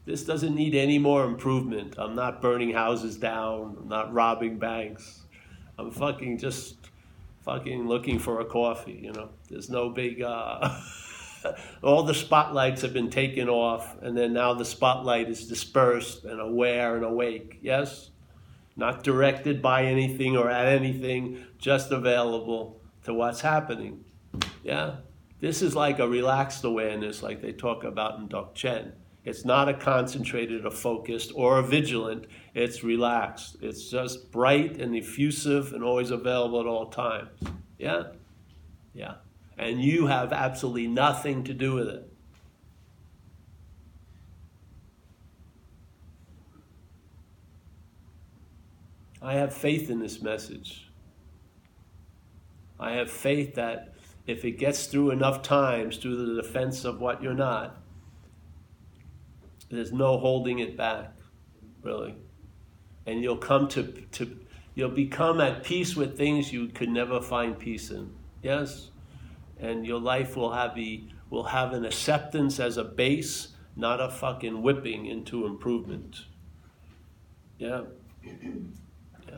This doesn't need any more improvement. I'm not burning houses down. I'm not robbing banks. I'm fucking just fucking looking for a coffee, you know. There's no big, uh, *laughs* *laughs* all the spotlights have been taken off, and then now the spotlight is dispersed and aware and awake, yes? Not directed by anything or at anything, just available to what's happening, yeah? This is like a relaxed awareness, like they talk about in Dzogchen. It's not a concentrated, a focused, or a vigilant. It's relaxed. It's just bright and effusive and always available at all times. Yeah? Yeah. And you have absolutely nothing to do with it. I have faith in this message. I have faith that if it gets through enough times through the defense of what you're not, there's no holding it back, really. And you'll come to, to you'll become at peace with things you could never find peace in. Yes? And your life will have the will have an acceptance as a base, not a fucking whipping into improvement. Yeah. *clears throat* Yeah.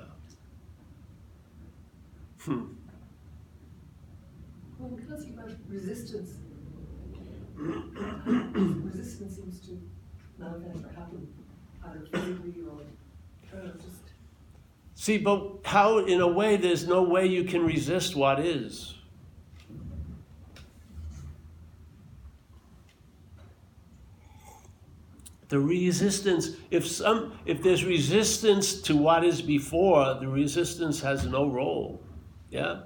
Hmm. Well, ask you about resistance? *coughs* resistance seems to manifest or happen either physically or just See, but how, in a way, there's no way you can resist what is. The resistance, if some, if there's resistance to what is before, the resistance has no role. Yeah?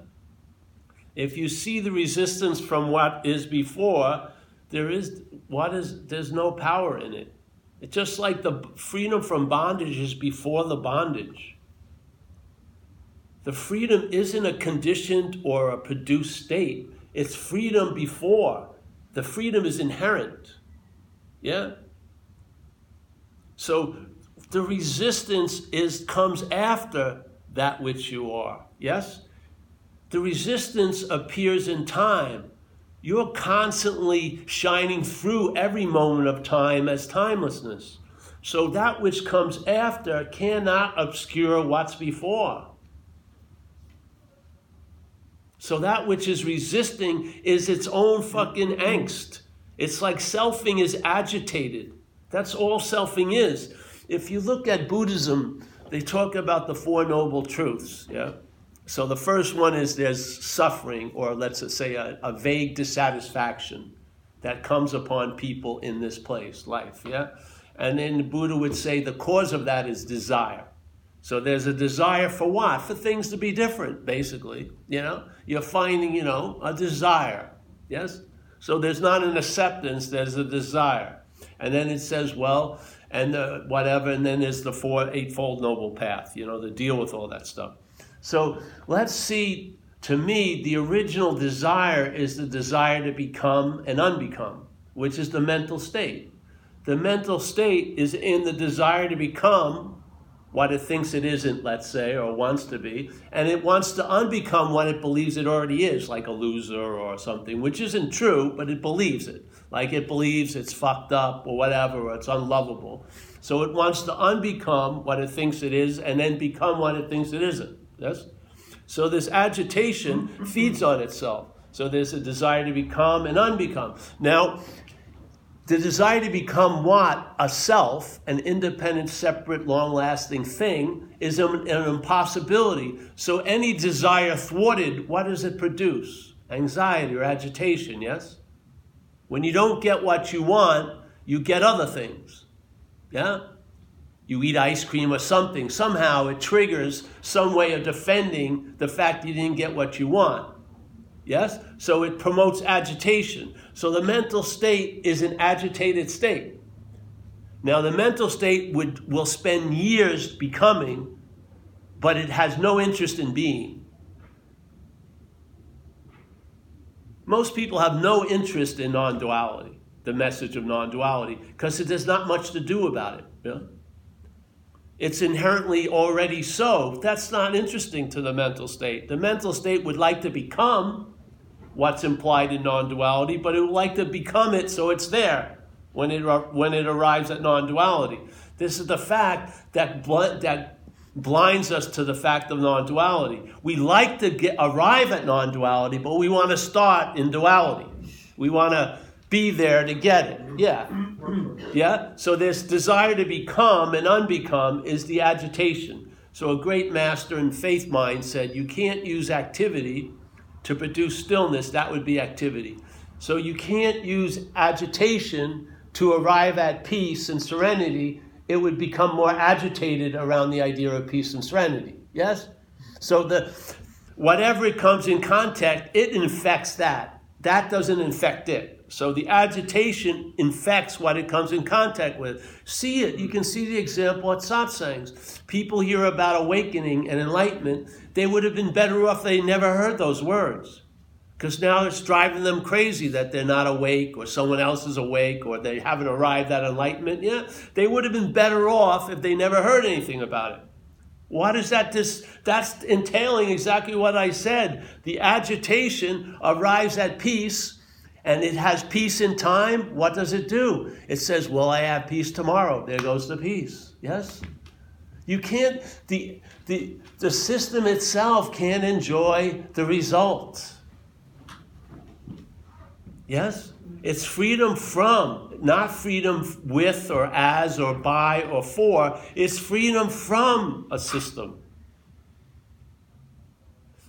If you see the resistance from what is before, there is what is there's no power in it. It's just like the freedom from bondage is before the bondage. The freedom isn't a conditioned or a produced state. It's freedom before. The freedom is inherent. Yeah? So the resistance is comes after that which you are. Yes? The resistance appears in time. You're constantly shining through every moment of time as timelessness. So that which comes after cannot obscure what's before. So that which is resisting is its own fucking angst. It's like selfing is agitated. That's all selfing is. If you look at Buddhism, they talk about the Four Noble Truths. Yeah? So the first one is there's suffering, or let's say a, a vague dissatisfaction that comes upon people in this place, life. Yeah? And then the Buddha would say the cause of that is desire. So there's a desire for what? For things to be different, basically. You know, you're finding, you know, a desire. Yes. So there's not an acceptance. There's a desire, and then it says, well, and uh, whatever, and then there's the four eightfold noble path. You know, to deal with all that stuff. So let's see. To me, the original desire is the desire to become and unbecome, which is the mental state. The mental state is in the desire to become what it thinks it isn't, let's say, or wants to be, and it wants to unbecome what it believes it already is, like a loser or something, which isn't true, but it believes it. Like it believes it's fucked up or whatever, or it's unlovable. So it wants to unbecome what it thinks it is and then become what it thinks it isn't. Yes? So this agitation feeds on itself. So there's a desire to become and unbecome. Now, the desire to become what? A self, an independent, separate, long lasting thing, is an, an, impossibility. So any desire thwarted, what does it produce? Anxiety or agitation, yes? When you don't get what you want, you get other things. Yeah? You eat ice cream or something. Somehow it triggers some way of defending the fact you didn't get what you want. Yes? So it promotes agitation. So the mental state is an agitated state. Now, the mental state would, will spend years becoming, but it has no interest in being. Most people have no interest in non duality, the message of non duality, because there's not much to do about it. Yeah? It's inherently already so. That's not interesting to the mental state. The mental state would like to become what's implied in non-duality, but it would like to become it so it's there when it when it arrives at non-duality. This is the fact that bl- that blinds us to the fact of non-duality. We like to get arrive at non-duality, but we want to start in duality. We want to be there to get it. Yeah. Yeah? So this desire to become and unbecome is the agitation. So a great master in faith mind said you can't use activity to produce stillness, that would be activity. So you can't use agitation to arrive at peace and serenity. It would become more agitated around the idea of peace and serenity. Yes? So the whatever it comes in contact, it infects that. That doesn't infect it. So the agitation infects what it comes in contact with. See it. You can see the example at satsangs. People hear about awakening and enlightenment. They would have been better off they never heard those words. Because now it's driving them crazy that they're not awake or someone else is awake or they haven't arrived at enlightenment. yet. they would have been better off if they never heard anything about it. What is that? This, that's entailing exactly what I said. The agitation arrives at peace and it has peace in time, what does it do? It says, Well, I have peace tomorrow. There goes the peace. Yes? You can't, the, the, the system itself can't enjoy the results. Yes? It's freedom from, not freedom with or as or by or for. It's freedom from a system.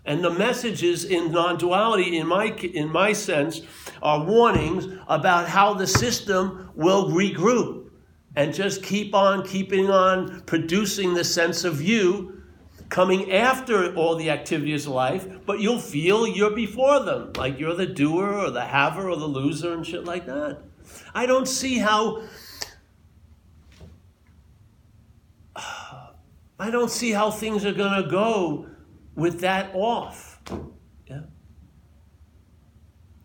And the messages in non duality, in my, in my sense, are warnings about how the system will regroup and just keep on keeping on producing the sense of you coming after all the activities of life, but you'll feel you're before them, like you're the doer or the haver or the loser and shit like that. I don't see how. *sighs* I don't see how things are going to go with that off. Yeah.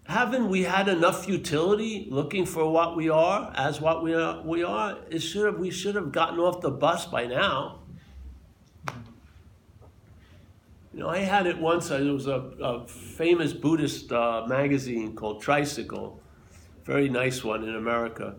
Haven't we had enough futility looking for what we are as what we are? We are. It should have. We should have gotten off the bus by now. You know, I had it once. It was a, a famous Buddhist uh, magazine called Tricycle, very nice one in America.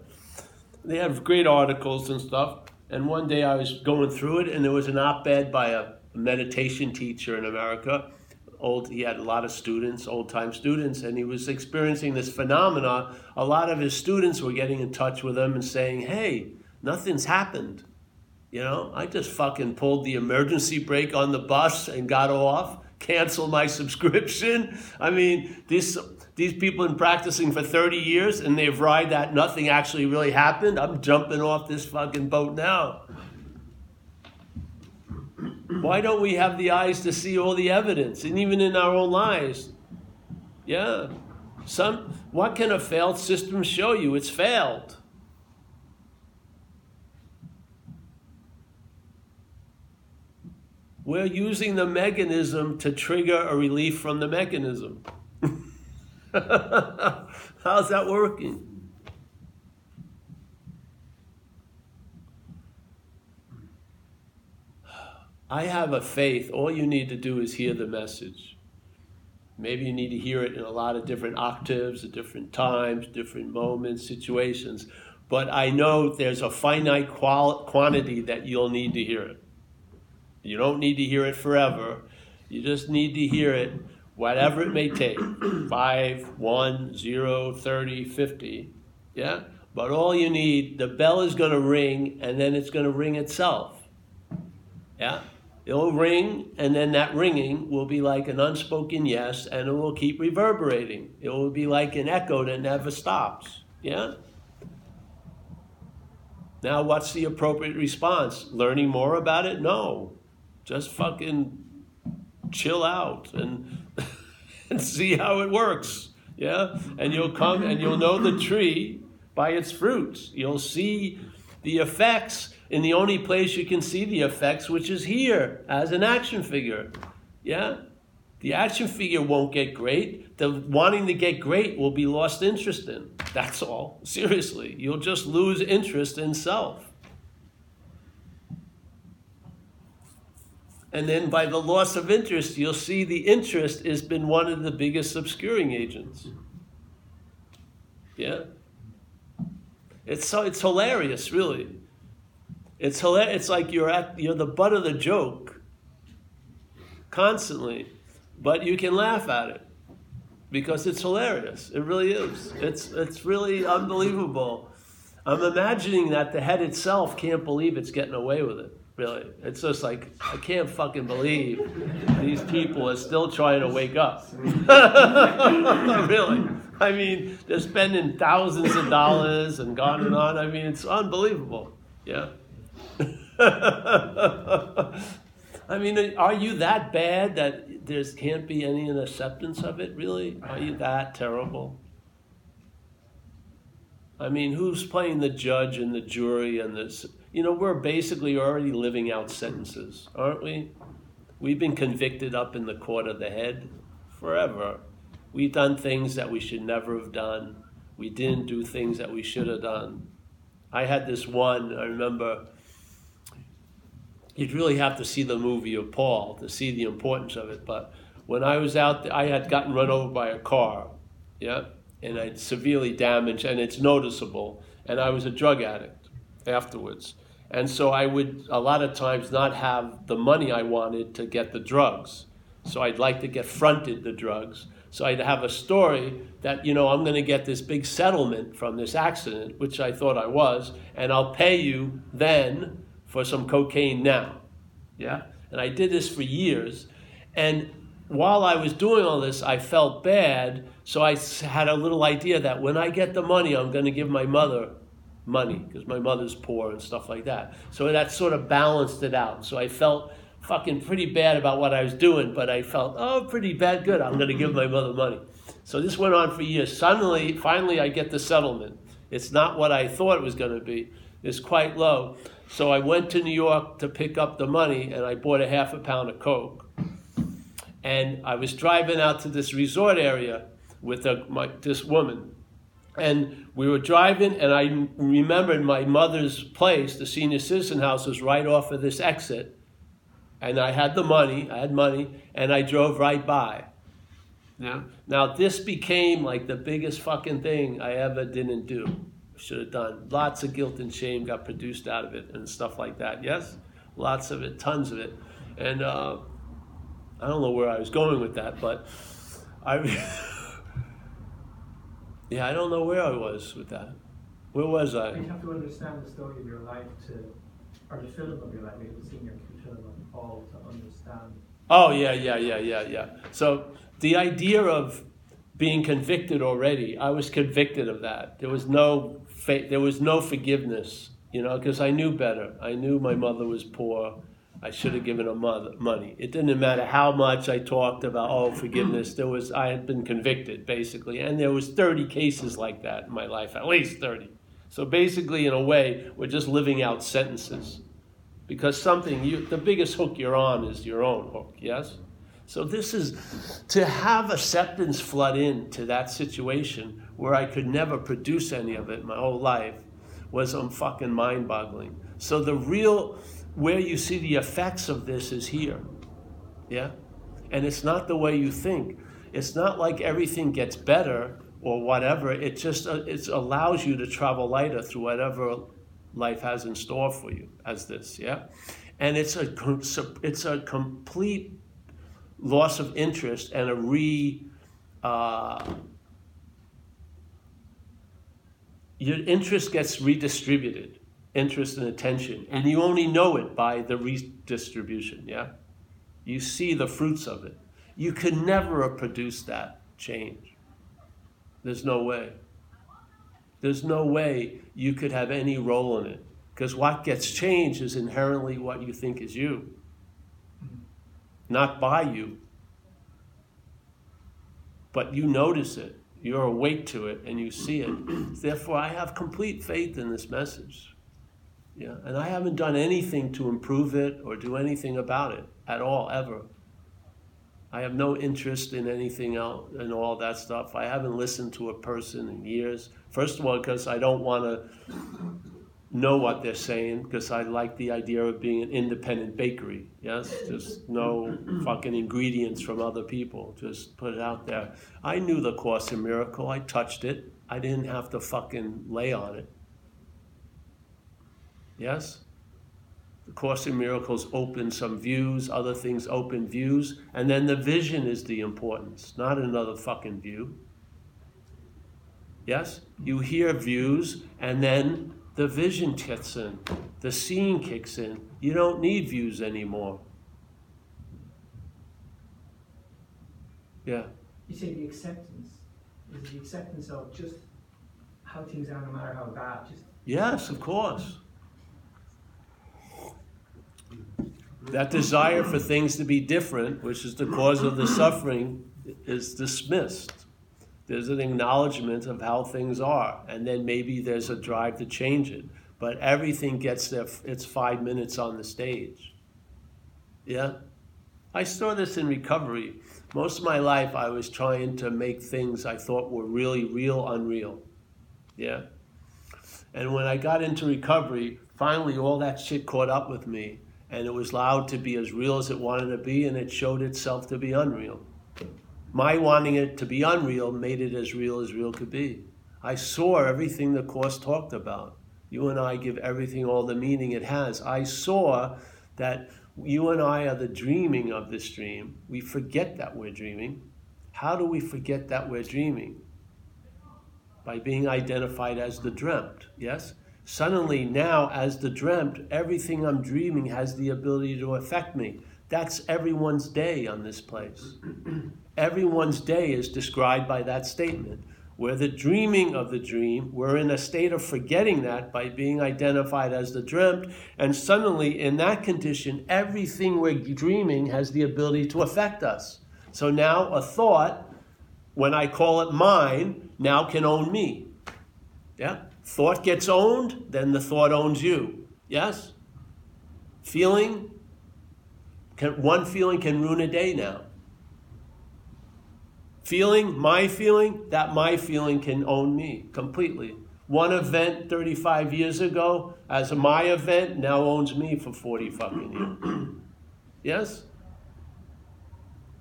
They have great articles and stuff. And one day I was going through it, and there was an op-ed by a meditation teacher in America. Old, he had a lot of students, old-time students, and he was experiencing this phenomena. A lot of his students were getting in touch with him and saying, "Hey, nothing's happened." You know, I just fucking pulled the emergency brake on the bus and got off, canceled my *laughs* subscription. I mean, these these people been practicing for 30 years and they've ride that nothing actually really happened. I'm jumping off this fucking boat now. Why mm-hmm. don't we have the eyes to see all the evidence? And even in our own lives. Yeah. Some what can a failed system show you? It's failed. We're using the mechanism to trigger a relief from the mechanism. *laughs* How's that working? I have a faith. All you need to do is hear the message. Maybe you need to hear it in a lot of different octaves, at different times, different moments, situations. But I know there's a finite qual- quantity that you'll need to hear it. You don't need to hear it forever. You just need to hear it, whatever it may take *clears throat* 5, 1, 0, 30, 50. Yeah? But all you need, the bell is going to ring and then it's going to ring itself. Yeah? It'll ring and then that ringing will be like an unspoken yes and it will keep reverberating. It will be like an echo that never stops. Yeah? Now, what's the appropriate response? Learning more about it? No. Just fucking chill out and, *laughs* and see how it works. Yeah? And you'll come and you'll know the tree by its fruits. You'll see the effects in the only place you can see the effects, which is here as an action figure. Yeah? The action figure won't get great. The wanting to get great will be lost interest in. That's all. Seriously. You'll just lose interest in self. And then by the loss of interest, you'll see the interest has been one of the biggest obscuring agents. Yeah? It's so it's hilarious, really. It's hilarious. It's like you're at you're the butt of the joke constantly, but you can laugh at it because it's hilarious. It really is. It's it's really unbelievable. I'm imagining that the head itself can't believe it's getting away with it. Really, it's just like I can't fucking believe these people are still trying to wake up. *laughs* really, I mean, they're spending thousands of dollars and gone and on. I mean, it's unbelievable. Yeah. *laughs* I mean, are you that bad that there can't be any acceptance of it? Really, are you that terrible? I mean, who's playing the judge and the jury and this? You know, we're basically already living out sentences, aren't we? We've been convicted up in the court of the head forever. We've done things that we should never have done. We didn't do things that we should have done. I had this one, I remember, you'd really have to see the movie of Paul to see the importance of it. But when I was out there, I had gotten run over by a car, yeah, and I'd severely damaged, and it's noticeable. And I was a drug addict afterwards. And so I would a lot of times not have the money I wanted to get the drugs. So I'd like to get fronted the drugs. So I'd have a story that, you know, I'm going to get this big settlement from this accident, which I thought I was, and I'll pay you then for some cocaine now. Yeah? And I did this for years. And while I was doing all this, I felt bad. So I had a little idea that when I get the money, I'm going to give my mother money because my mother's poor and stuff like that. So that sort of balanced it out. So I felt fucking pretty bad about what I was doing, but I felt, oh, pretty bad, good. I'm going to give my mother money. So this went on for years. Suddenly, finally, I get the settlement. It's not what I thought it was going to be. It's quite low. So I went to New York to pick up the money and I bought a half a pound of Coke. And I was driving out to this resort area with a, my, this woman. And we were driving, and I remembered my mother's place, the senior citizen house, was right off of this exit. And I had the money, I had money, and I drove right by. Yeah. Now, this became like the biggest fucking thing I ever didn't do, should have done. Lots of guilt and shame got produced out of it and stuff like that. Yes? Lots of it, tons of it. And uh, I don't know where I was going with that, but I. *laughs* yeah, I don't know where I was with that. Where was I? You have to understand the story of your life to, or the film of your life, maybe the senior film of Paul to understand. Oh yeah, yeah, yeah, yeah, yeah. So the idea of being convicted already, I was convicted of that. There was no there was no forgiveness, you know, because I knew better. I knew my mother was poor. I should have given her mother money. It didn't matter how much I talked about oh forgiveness. There was I had been convicted basically, and there was 30 cases like that in my life, at least 30. So basically, in a way, we're just living out sentences because something you the biggest hook you're on is your own hook yes so this is to have acceptance flood into that situation where i could never produce any of it my whole life was um, fucking mind-boggling. So the real where you see the effects of this is here yeah? And it's not the way you think. It's not like everything gets better or whatever. It just uh, it allows you to travel lighter through whatever life has in store for you as this yeah? And it's a it's a complete loss of interest and a re uh, your interest gets redistributed interest and attention and you only know it by the redistribution yeah? You see the fruits of it. You could never have produced that change. There's no way. There's no way you could have any role in it. Because what gets changed is inherently what you think is you, not by you. But you notice it, you're awake to it, and you see it. Therefore, I have complete faith in this message. Yeah, and I haven't done anything to improve it or do anything about it at all, ever. I have no interest in anything else and all that stuff. I haven't listened to a person in years. First of all, because I don't want to know what they're saying, because I like the idea of being an independent bakery. Yes, just no fucking ingredients from other people. Just put it out there. I knew the Course in Miracle. I touched it. I didn't have to fucking lay on it. Yes. The Course in Miracles open some views, other things open views, and then the vision is the importance, not another fucking view. Yes? You hear views, and then the vision kicks in, the seeing kicks in. You don't need views anymore. Yeah. You say the acceptance is the acceptance of just how things are, no matter how bad. Just Yes, of course. That desire for things to be different, which is the cause of the suffering, is dismissed. There's an acknowledgement of how things are, and then maybe there's a drive to change it. But everything gets their, its five minutes on the stage. Yeah? I saw this in recovery. Most of my life, I was trying to make things I thought were really real unreal. Yeah? And when I got into recovery, finally all that shit caught up with me, and it was allowed to be as real as it wanted to be, and it showed itself to be unreal. My wanting it to be unreal made it as real as real could be. I saw everything the Course talked about. You and I give everything all the meaning it has. I saw that You and I are the dreaming of this dream. We forget that we're dreaming. How do we forget that we're dreaming? By being identified as the dreamt, yes? Suddenly, now, as the dreamt, everything I'm dreaming has the ability to affect me. That's everyone's day on this place. Everyone's day is described by that statement. We're the dreaming of the dream. We're in a state of forgetting that by being identified as the dreamt. And suddenly, in that condition, everything we're dreaming has the ability to affect us. So now a thought, when I call it mine, now can own me. Yeah? Thought gets owned, then the thought owns you. Yes? Feeling, can, one feeling can ruin a day now. Feeling, my feeling, that my feeling can own me completely. One event 35 years ago as my event now owns me for 40 fucking years. *clears throat* yes?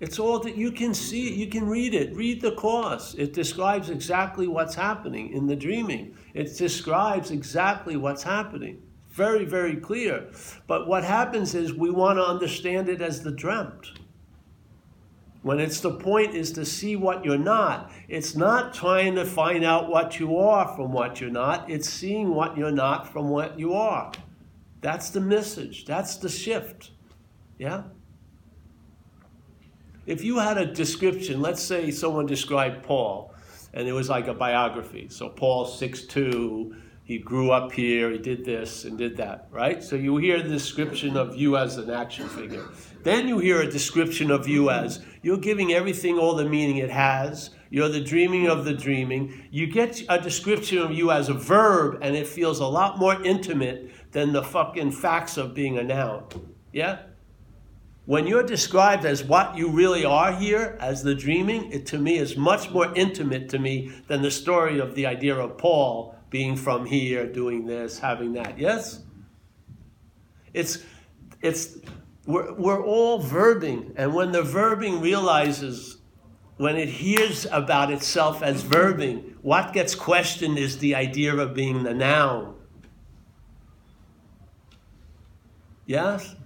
It's all that you can see, you can read it. Read the course. It describes exactly what's happening in the dreaming. It describes exactly what's happening. Very, very clear. But what happens is we want to understand it as the dreamt. When it's the point is to see what you're not. It's not trying to find out what you are from what you're not. It's seeing what you're not from what you are. That's the message. That's the shift. Yeah? If you had a description, let's say someone described Paul, and it was like a biography. So Paul's 6'2, he grew up here, he did this and did that, right? So you hear the description of you as an action figure. Then you hear a description of you as you're giving everything all the meaning it has. You're the dreaming of the dreaming. You get a description of you as a verb, and it feels a lot more intimate than the fucking facts of being a noun. Yeah? When you're described as what you really are here, as the dreaming, it to me is much more intimate to me than the story of the idea of Paul being from here, doing this, having that. Yes? It's, it's, we're, we're all verbing, and when the verbing realizes, when it hears about itself as verbing, what gets questioned is the idea of being the noun. Yes?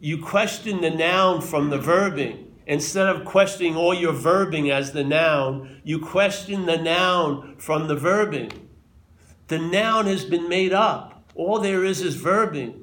You question the noun from the verbing. Instead of questioning all your verbing as the noun, you question the noun from the verbing. The noun has been made up. All there is is verbing.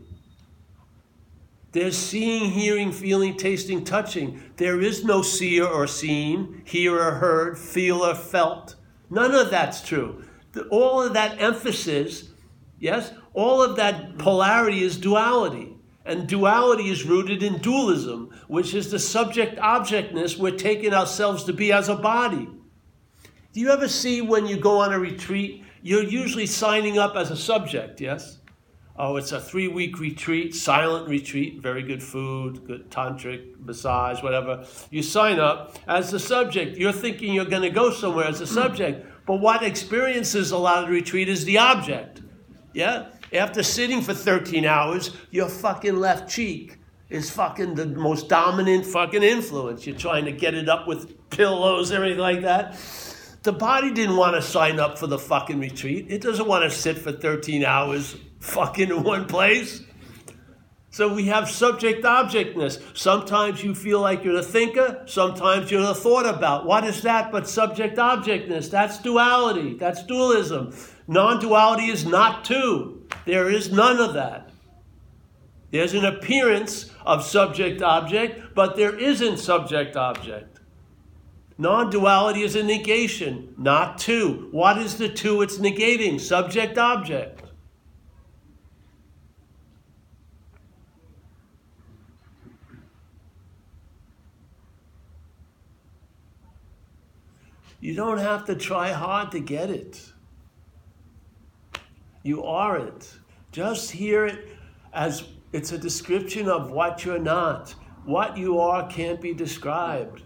There's seeing, hearing, feeling, tasting, touching. There is no seer or seen, hear or heard, feel or felt. None of that's true. All of that emphasis, yes, all of that polarity is duality. And duality is rooted in dualism, which is the subject objectness we're taking ourselves to be as a body. Do you ever see when you go on a retreat, you're usually signing up as a subject, yes? Oh, it's a three week retreat, silent retreat, very good food, good tantric, massage, whatever. You sign up as the subject. You're thinking you're going to go somewhere as a subject. But what experiences a lot of the retreat is the object. Yeah? After sitting for 13 hours, your fucking left cheek is fucking the most dominant fucking influence. You're trying to get it up with pillows, everything like that. The body didn't want to sign up for the fucking retreat. It doesn't want to sit for 13 hours fucking in one place. So we have subject objectness. Sometimes you feel like you're the thinker, sometimes you're the thought about. What is that but subject objectness? That's duality, that's dualism. Non duality is not two. There is none of that. There's an appearance of subject object, but there isn't subject object. Non duality is a negation, not two. What is the two it's negating? Subject object. You don't have to try hard to get it. You are it. Just hear it as it's a description of what you're not. What you are can't be described.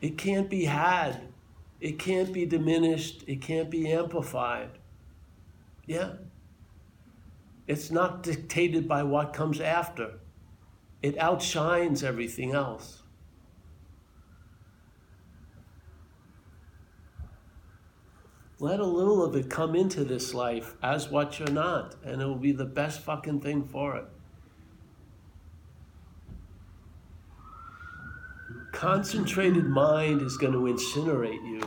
It can't be had. It can't be diminished. It can't be amplified. Yeah? It's not dictated by what comes after, it outshines everything else. let a little of it come into this life as what you're not, and it will be the best fucking thing for it. Concentrated mind is going to incinerate you.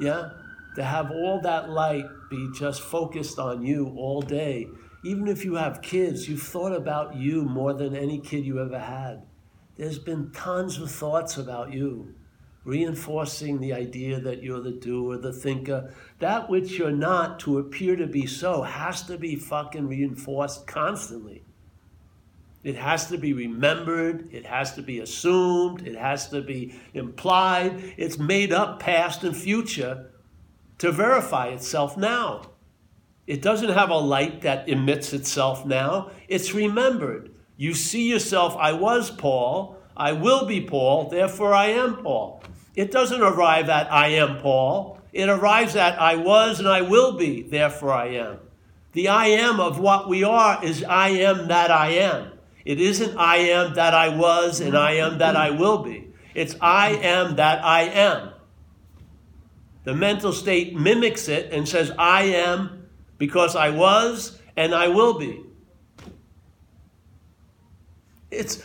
Yeah? To have all that light be just focused on you all day. Even if you have kids, you've thought about you more than any kid you ever had. There's been tons of thoughts about you reinforcing the idea that you're the doer, the thinker. That which you're not to appear to be so has to be fucking reinforced constantly. It has to be remembered, it has to be assumed, it has to be implied. It's made up past and future to verify itself now. It doesn't have a light that emits itself now, it's remembered. You see yourself, I was Paul, I will be Paul, therefore I am Paul. It doesn't arrive at I am Paul, it arrives at I was and I will be, therefore I am. The I am of what we are is I am that I am. It isn't I am that I was and I am that I will be. It's I am that I am. The mental state mimics it and says, I am because I was and I will be. It's.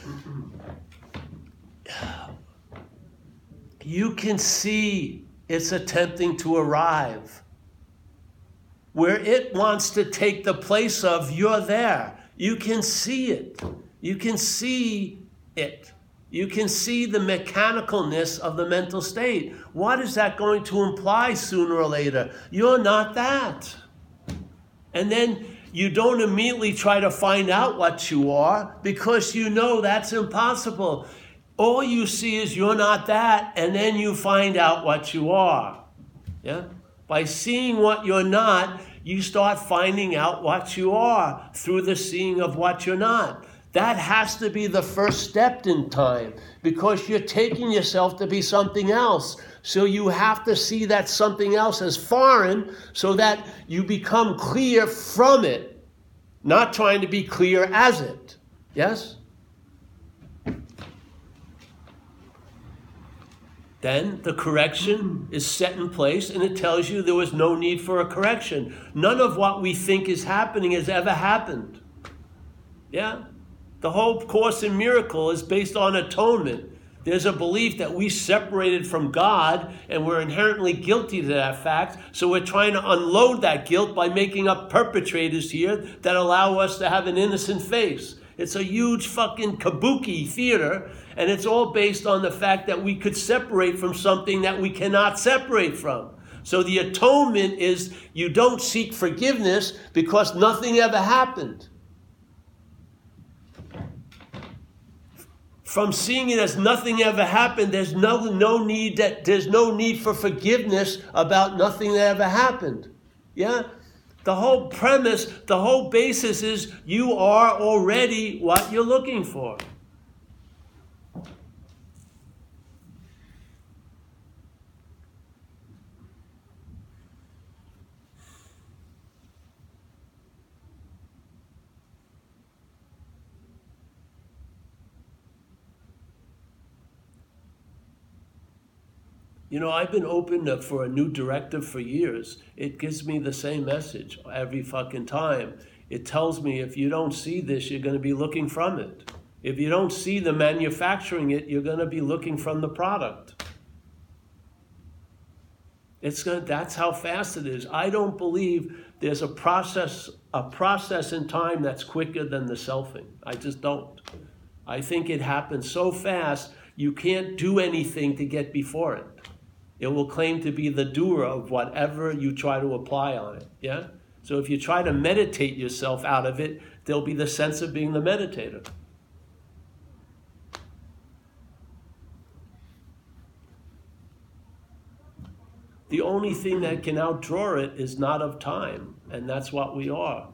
You can see it's attempting to arrive. Where it wants to take the place of you're there. You can see it. You can see it. You can see the mechanicalness of the mental state. What is that going to imply sooner or later? You're not that. And then you don't immediately try to find out what you are because you know that's impossible. All you see is you're not that, and then you find out what you are. Yeah? By seeing what you're not, you start finding out what you are through the seeing of what you're not. That has to be the first step in time because you're taking yourself to be something else. So you have to see that something else as foreign so that you become clear from it, not trying to be clear as it. Yes? Then the correction mm-hmm. is set in place and it tells you there was no need for a correction. None of what we think is happening has ever happened. Yeah? The whole Course in Miracle is based on atonement. There's a belief that we separated from God and we're inherently guilty to that fact. So we're trying to unload that guilt by making up perpetrators here that allow us to have an innocent face. It's a huge fucking kabuki theater, and it's all based on the fact that we could separate from something that we cannot separate from. So the atonement is you don't seek forgiveness because nothing ever happened. from seeing it as nothing ever happened, there's no, no need that there's no need for forgiveness about nothing that ever happened. Yeah? The whole premise, the whole basis is you are already what you're looking for. You know, I've been open for a new directive for years. It gives me the same message every fucking time. It tells me if you don't see this, you're going to be looking from it. If you don't see the manufacturing it, you're going to be looking from the product. It's going to, that's how fast it is. I don't believe there's a process a process in time that's quicker than the selfing. I just don't. I think it happens so fast you can't do anything to get before it. It will claim to be the doer of whatever you try to apply on it. Yeah? So if you try to meditate yourself out of it, there'll be the sense of being the meditator. The only thing that can outdraw it is not of time, and that's what we are.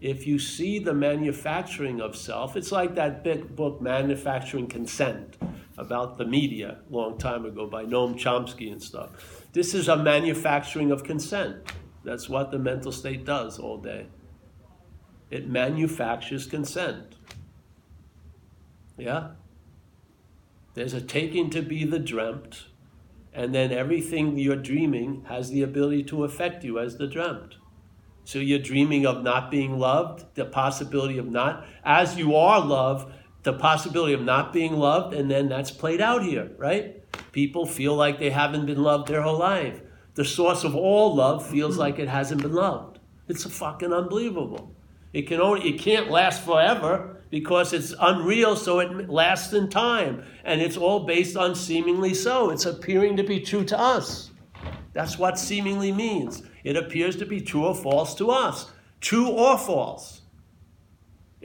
If you see the manufacturing of self, it's like that big book, Manufacturing Consent about the media a long time ago by Noam Chomsky and stuff. This is a manufacturing of consent. That's what the mental state does all day. It manufactures consent. Yeah? There's a taking to be the dreamt, and then everything you're dreaming has the ability to affect you as the dreamt. So you're dreaming of not being loved, the possibility of not. As you are loved, the possibility of not being loved, and then that's played out here, right? People feel like they haven't been loved their whole life. The source of all love feels like it hasn't been loved. It's fucking unbelievable. It can only it can't last forever because it's unreal, so it lasts in time, and it's all based on seemingly so. It's appearing to be true to us. That's what seemingly means. It appears to be true or false to us. True or false.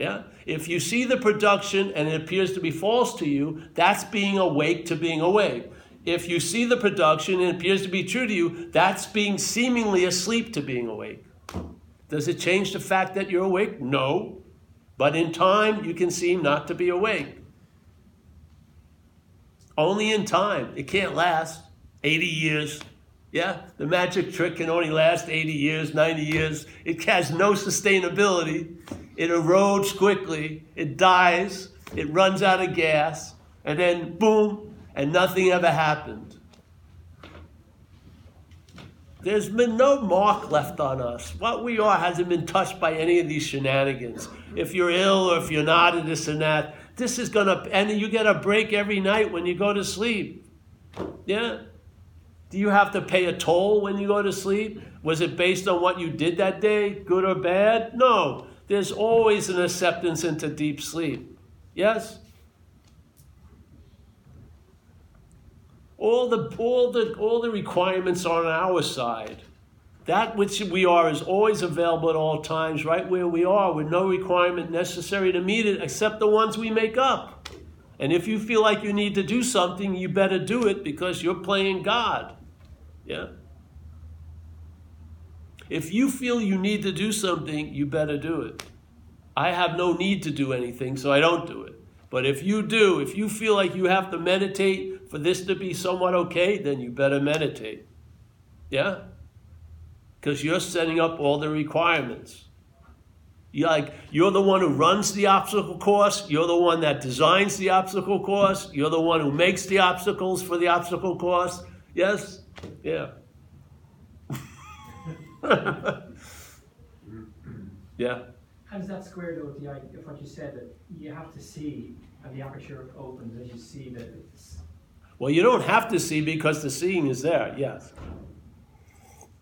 Yeah? If you see the production and it appears to be false to you, that's being awake to being awake. If you see the production and it appears to be true to you, that's being seemingly asleep to being awake. Does it change the fact that you're awake? No. But in time, you can seem not to be awake. Only in time. It can't last 80 years. Yeah, the magic trick can only last 80 years, 90 years. It has no sustainability. It erodes quickly. It dies. It runs out of gas. And then, boom, and nothing ever happened. There's been no mark left on us. What we are hasn't been touched by any of these shenanigans. If you're ill or if you're not, and this and that, this is gonna, and you get a break every night when you go to sleep. Yeah? Do you have to pay a toll when you go to sleep? Was it based on what you did that day, good or bad? No. There's always an acceptance into deep sleep. Yes? All the, all the, all the requirements are on our side. That which we are is always available at all times, right where we are, with no requirement necessary to meet it except the ones we make up. And if you feel like you need to do something, you better do it because you're playing God. Yeah? If you feel you need to do something, you better do it. I have no need to do anything, so I don't do it. But if you do, if you feel like you have to meditate for this to be somewhat okay, then you better meditate. Yeah? Because you're setting up all the requirements. You're like you're the one who runs the obstacle course, you're the one that designs the obstacle course, you're the one who makes the obstacles for the obstacle course. Yes? Yeah. *laughs* yeah. How does that square though with the idea of what you said that you have to see and the aperture opens as you see that it's Well, you don't have to see because the seeing is there, yes.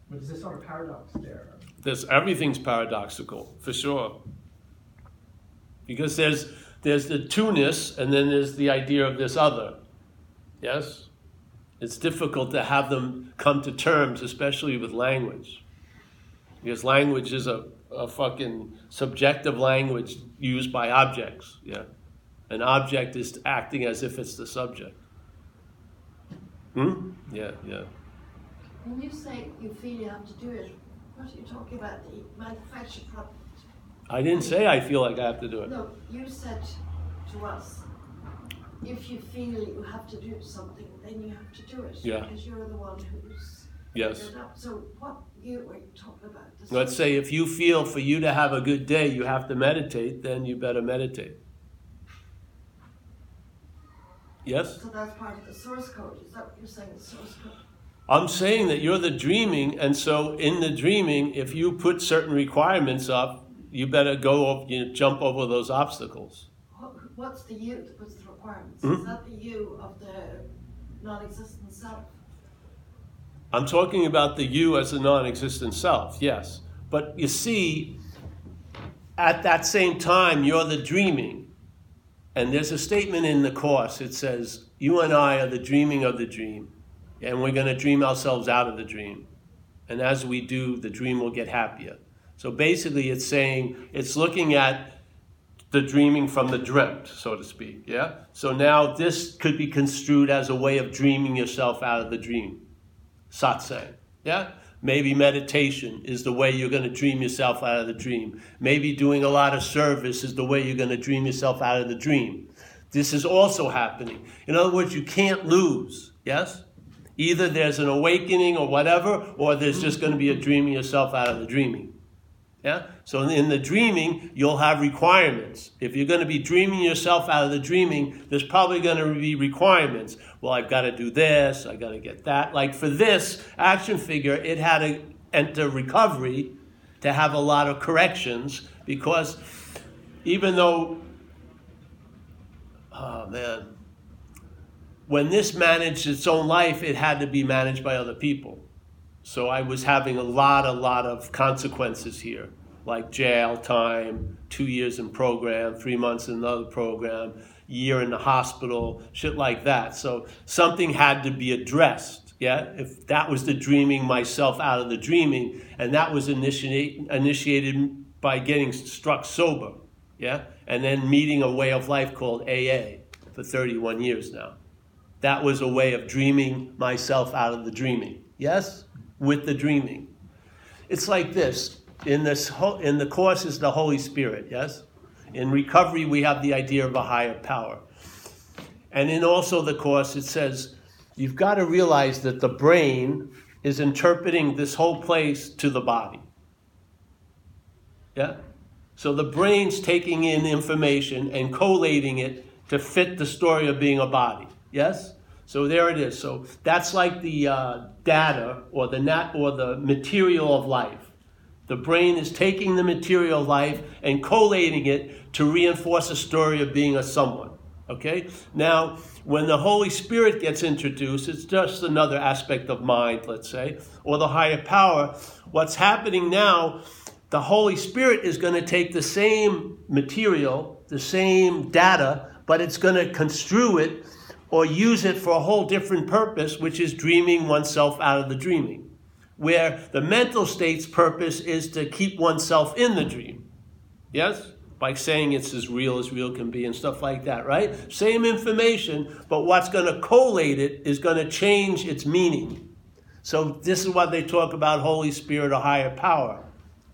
but there's this sort of paradox there. There's everything's paradoxical, for sure. Because there's there's the two-ness and then there's the idea of this other. Yes? It's difficult to have them come to terms, especially with language. Because language is a, a fucking subjective language used by objects, yeah. An object is acting as if it's the subject. Hmm? Yeah, yeah. When you say you feel you have to do it, what are you talking about? The manufactured product? I didn't say I feel like I have to do it. No, you said to us, if you feel you have to do something, then you have to do it. Yeah. Because you're the one who's Yes. So what you were you talking about? Let's say if you feel for you to have a good day, you have to meditate, then you better meditate. Yes? So that's part of the source code. Is that what you're saying? The source code. I'm saying that you're the dreaming, and so in the dreaming, if you put certain requirements up, you better go up, you jump over those obstacles. What's the you that puts the requirements? Hmm? Is that the you of the non-existent self? I'm talking about the you as a non existent self, yes. But you see, at that same time, you're the dreaming. And there's a statement in the Course, it says, You and I are the dreaming of the dream, and we're going to dream ourselves out of the dream. And as we do, the dream will get happier. So basically, it's saying, it's looking at the dreaming from the dreamt, so to speak, yeah? So now this could be construed as a way of dreaming yourself out of the dream satsang. Yeah? Maybe meditation is the way you're going to dream yourself out of the dream. Maybe doing a lot of service is the way you're going to dream yourself out of the dream. This is also happening. In other words, you can't lose. Yes? Either there's an awakening or whatever, or there's just going to be a dreaming yourself out of the dreaming. Yeah? So in the dreaming, you'll have requirements. If you're going to be dreaming yourself out of the dreaming, there's probably going to be requirements. Well, I've got to do this, I've got to get that. Like for this action figure, it had to enter recovery to have a lot of corrections because even though oh man, when this managed its own life, it had to be managed by other people. So I was having a lot, a lot of consequences here, like jail time, two years in program, three months in another program, year in the hospital, shit like that. So something had to be addressed. Yeah, if that was the dreaming myself out of the dreaming, and that was initiate, initiated by getting struck sober. Yeah, and then meeting a way of life called AA for 31 years now. That was a way of dreaming myself out of the dreaming. Yes? With the dreaming. It's like this. In this in the course is the Holy Spirit, yes? In recovery we have the idea of a higher power. And in also the course it says you've got to realize that the brain is interpreting this whole place to the body. Yeah? So the brain's taking in information and collating it to fit the story of being a body. Yes? So there it is. So that's like the uh, data or the nat or the material of life. The brain is taking the material of life and collating it to reinforce a story of being a someone. Okay? Now, when the Holy Spirit gets introduced, it's just another aspect of mind, let's say, or the higher power. What's happening now, the Holy Spirit is going to take the same material, the same data, but it's going to construe it or use it for a whole different purpose, which is dreaming oneself out of the dreaming. Where the mental state's purpose is to keep oneself in the dream. Yes? By saying it's as real as real can be and stuff like that, right? Same information, but what's going to collate it is going to change its meaning. So, this is what they talk about Holy Spirit or higher power.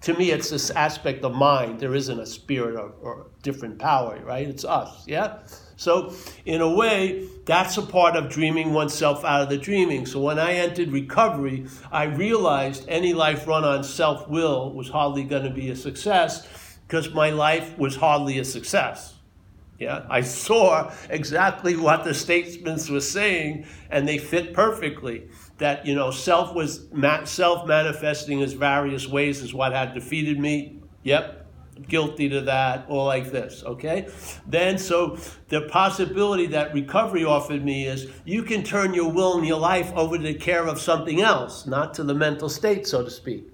To me, it's this aspect of mind. There isn't a spirit or, or different power, right? It's us, yeah? So, in a way, that's a part of dreaming oneself out of the dreaming. So, when I entered recovery, I realized any life run on self will was hardly going to be a success because my life was hardly a success. Yeah, I saw exactly what the statesmen were saying, and they fit perfectly. That you know, self was self manifesting as various ways is what had defeated me. Yep, guilty to that, or like this, okay? Then, so the possibility that recovery offered me is you can turn your will and your life over to the care of something else, not to the mental state, so to speak.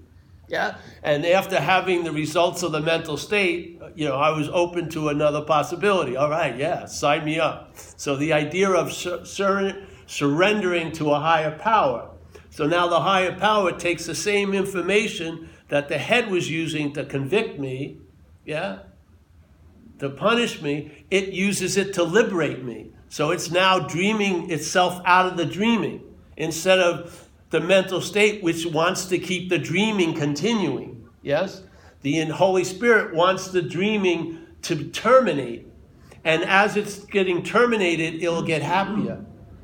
Yeah? And after having the results of the mental state, you know, I was open to another possibility. All right, yeah, sign me up. So the idea of sur- sur- surrendering to a higher power. So now the higher power takes the same information that the head was using to convict me yeah, to punish me, it uses it to liberate me. So it's now dreaming itself out of the dreaming instead of the mental state which wants to keep the dreaming continuing. Yes? The Holy Spirit wants the dreaming to terminate. And as it's getting terminated, it'll get happier.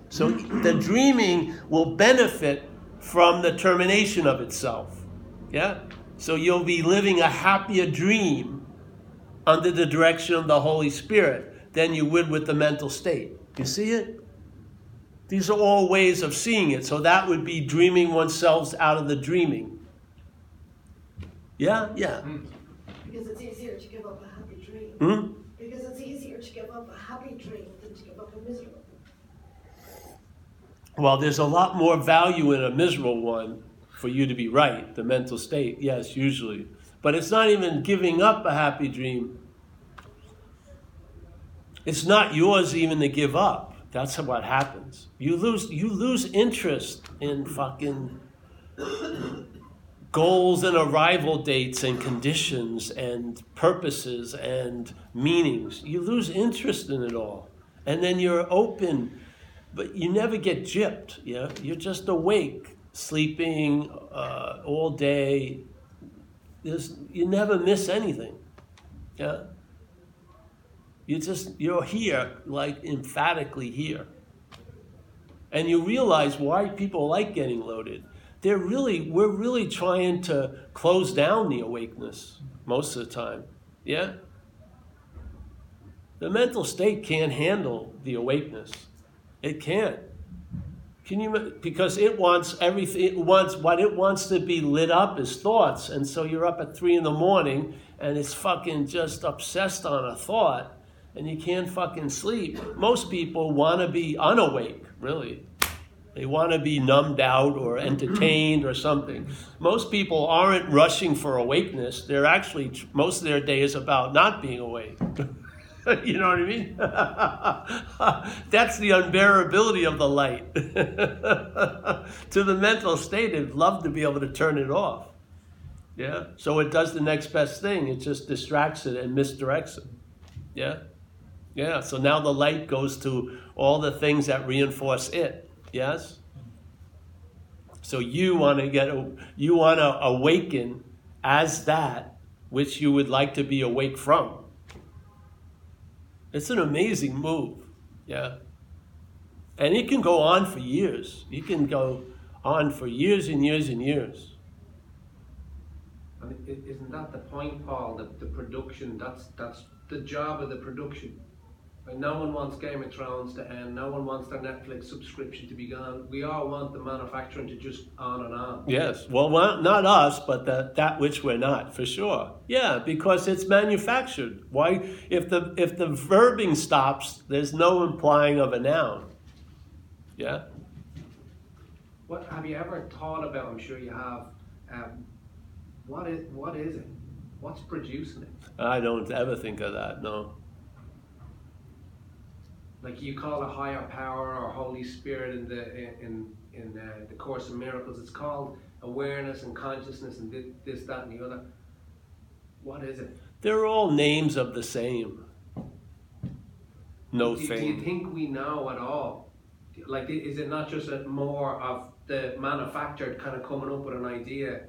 So the dreaming will benefit from the termination of itself. Yeah? So you'll be living a happier dream under the direction of the Holy Spirit than you would with the mental state. You see it? These are all ways of seeing it. So that would be dreaming oneself out of the dreaming. Yeah? Yeah. Because it's easier to give up a happy dream. Hmm? Because it's easier to give up a happy dream than to give up a miserable. One. Well, there's a lot more value in a miserable one for you to be right, the mental state. Yes, usually. But it's not even giving up a happy dream. It's not yours even to give up. That's what happens. You lose you lose interest in fucking goals and arrival dates and conditions and purposes and meanings. You lose interest in it all. And then you're open, but you never get gypped. Yeah? You're just awake, sleeping uh, all day, there's, you never miss anything. Yeah? You just, you're here, like emphatically here. And you realize why people like getting loaded. They're really, we're really trying to close down the awakeness most of the time. Yeah? The mental state can't handle the awakeness. It can't. Can you because it wants everything it wants what it wants to be lit up is thoughts. And so you're up at three in the morning and it's fucking just obsessed on a thought and you can't fucking sleep. Most people want to be unawake, really. They want to be numbed out or entertained or something. Most people aren't rushing for awakeness. They're actually, most of their day is about not being awake. *laughs* you know what I mean? *laughs* That's the unbearability of the light. *laughs* to the mental state, it'd love to be able to turn it off. Yeah? So it does the next best thing. It just distracts it and misdirects it. Yeah? Yeah, so now the light goes to all the things that reinforce it. Yes? So you want to get you want to awaken as that which you would like to be awake from. It's an amazing move. Yeah. And it can go on for years. You can go on for years and years and years. Isn't that the point, Paul? That the production, that's that's the job of the production. Like no one wants Game of Thrones to end. No one wants their Netflix subscription to be gone. We all want the manufacturing to just on and on. Yes. Well, not us, but that that which we're not, for sure. Yeah, because it's manufactured. Why? If the if the verbing stops, there's no implying of a noun. Yeah. What have you ever thought about? I'm sure you have. Um, what is what is it? What's producing it? I don't ever think of that. No. Like you call it a higher power or Holy Spirit in the in in uh, the Course of Miracles. It's called awareness and consciousness and this, that, and the other. What is it? They're all names of the same. No do, do you think we know at all? Like, is it not just a more of the manufactured kind of coming up with an idea,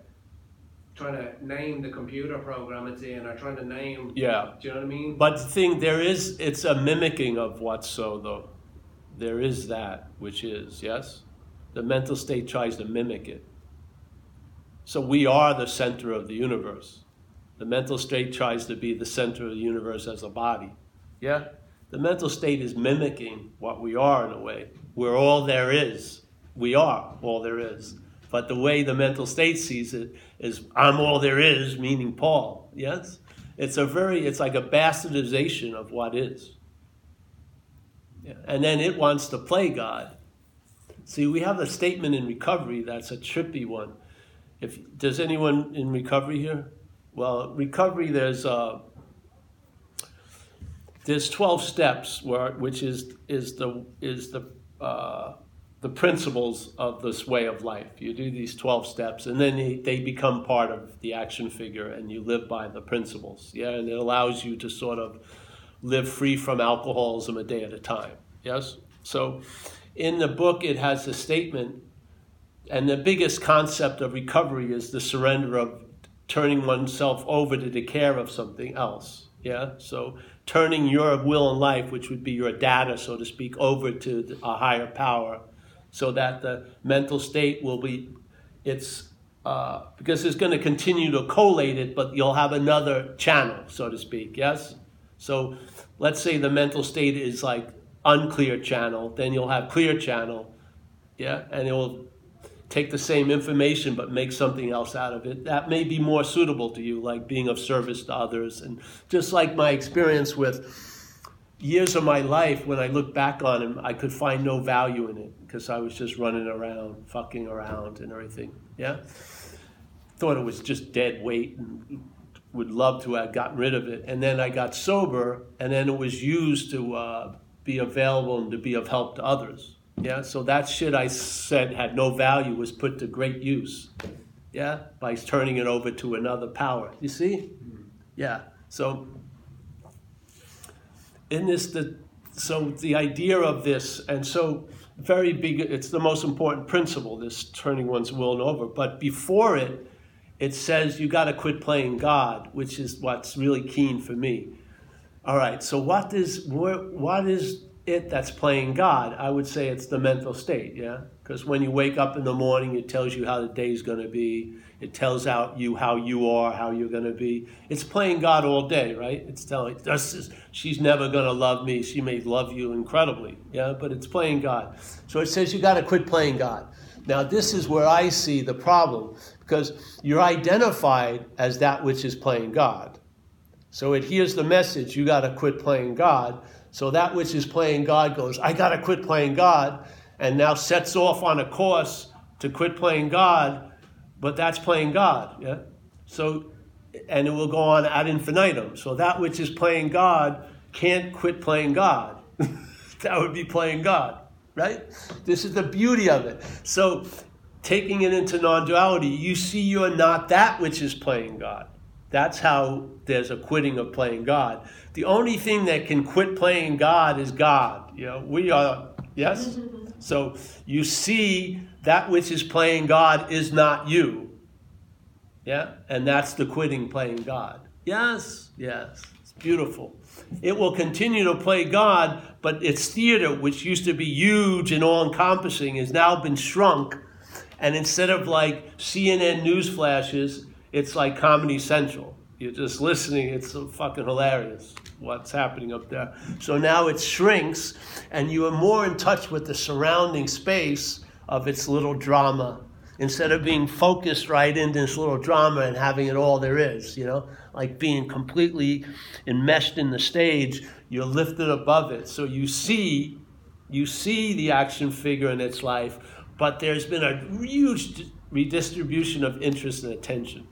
trying to name the computer program it's in, or trying to name? Yeah. Do you know what I mean? But the thing there is, it's a mimicking of what's so though. There is that which is yes. The mental state tries to mimic it. So we are the center of the universe. The mental state tries to be the center of the universe as a body. Yeah? The mental state is mimicking what we are in a way. We're all there is. We are all there is. But the way the mental state sees it is I'm all there is, meaning Paul. Yes? It's a very it's like a bastardization of what is. Yeah. And then it wants to play God. See, we have a statement in recovery that's a trippy one. If does anyone in recovery here? Well, recovery there's uh, there's twelve steps where which is is the is the uh, the principles of this way of life. You do these twelve steps, and then they, they become part of the action figure, and you live by the principles. Yeah, and it allows you to sort of live free from alcoholism a day at a time. Yes. So, in the book, it has a statement and the biggest concept of recovery is the surrender of turning oneself over to the care of something else. Yeah? So turning your will and life, which would be your data, so to speak, over to a higher power so that the mental state will be, it's, uh, because it's going to continue to collate it, but you'll have another channel, so to speak. Yes? So let's say the mental state is like unclear channel, then you'll have clear channel. Yeah? And it will take the same information but make something else out of it that may be more suitable to you like being of service to others and just like my experience with years of my life when i look back on them i could find no value in it because i was just running around fucking around and everything yeah thought it was just dead weight and would love to have gotten rid of it and then i got sober and then it was used to uh, be available and to be of help to others yeah, so that shit I said had no value was put to great use. Yeah, by turning it over to another power. You see? Yeah. So in this the so the idea of this and so very big it's the most important principle this turning one's will over but before it it says you got to quit playing god which is what's really keen for me all right so what is what, is it that's playing God, I would say it's the mental state, yeah? Because when you wake up in the morning, it tells you how the day's going to be. It tells out you how you are, how you're going to be. It's playing God all day, right? It's telling, this is, she's never going to love me. She may love you incredibly, yeah? But it's playing God. So it says you got to quit playing God. Now, this is where I see the problem because you're identified as that which is playing God. So it hears the message, you got to quit playing God. So that which is playing God goes, I got to quit playing God, and now sets off on a course to quit playing God, but that's playing God. Yeah? So, and it will go on ad infinitum. So that which is playing God can't quit playing God. *laughs* that would be playing God, right? This is the beauty of it. So, taking it into non duality, you see you're not that which is playing God. That's how there's a quitting of playing God. The only thing that can quit playing God is God. You know, we are, yes? Mm-hmm. So you see that which is playing God is not you. Yeah? And that's the quitting playing God. Yes, yes. It's beautiful. It will continue to play God, but its theater, which used to be huge and all encompassing, has now been shrunk. And instead of like CNN news flashes, it's like Comedy Central. You're just listening, it's so fucking hilarious what's happening up there. So now it shrinks, and you are more in touch with the surrounding space of its little drama instead of being focused right into this little drama and having it all there is, you know, like being completely enmeshed in the stage, you're lifted above it. So you see, you see the action figure in its life, but there's been a huge redistribution of interest and attention.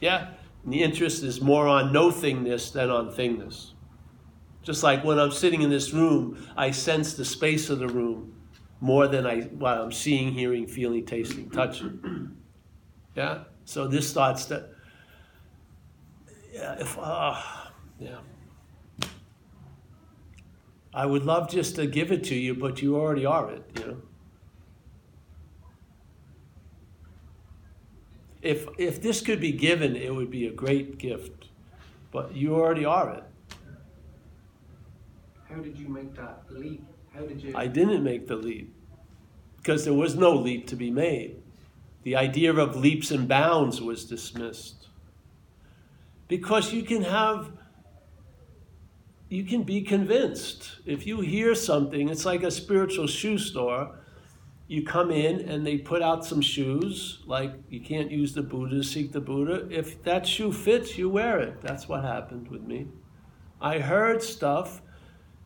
Yeah? And the interest is more on no thingness than on thingness. Just like when I'm sitting in this room, I sense the space of the room more than I what I'm seeing, hearing, feeling, tasting, touching. *clears throat* Yeah. So this starts to. Yeah. If uh, yeah. I would love just to give it to you, but you already are it. You know. If if this could be given, it would be a great gift, but you already are it. How did you make that leap? How did you? I didn't make the leap because there was no leap to be made. The idea of leaps and bounds was dismissed. Because you can have, you can be convinced. If you hear something, it's like a spiritual shoe store. You come in and they put out some shoes, like you can't use the Buddha to seek the Buddha. If that shoe fits, you wear it. That's what happened with me. I heard stuff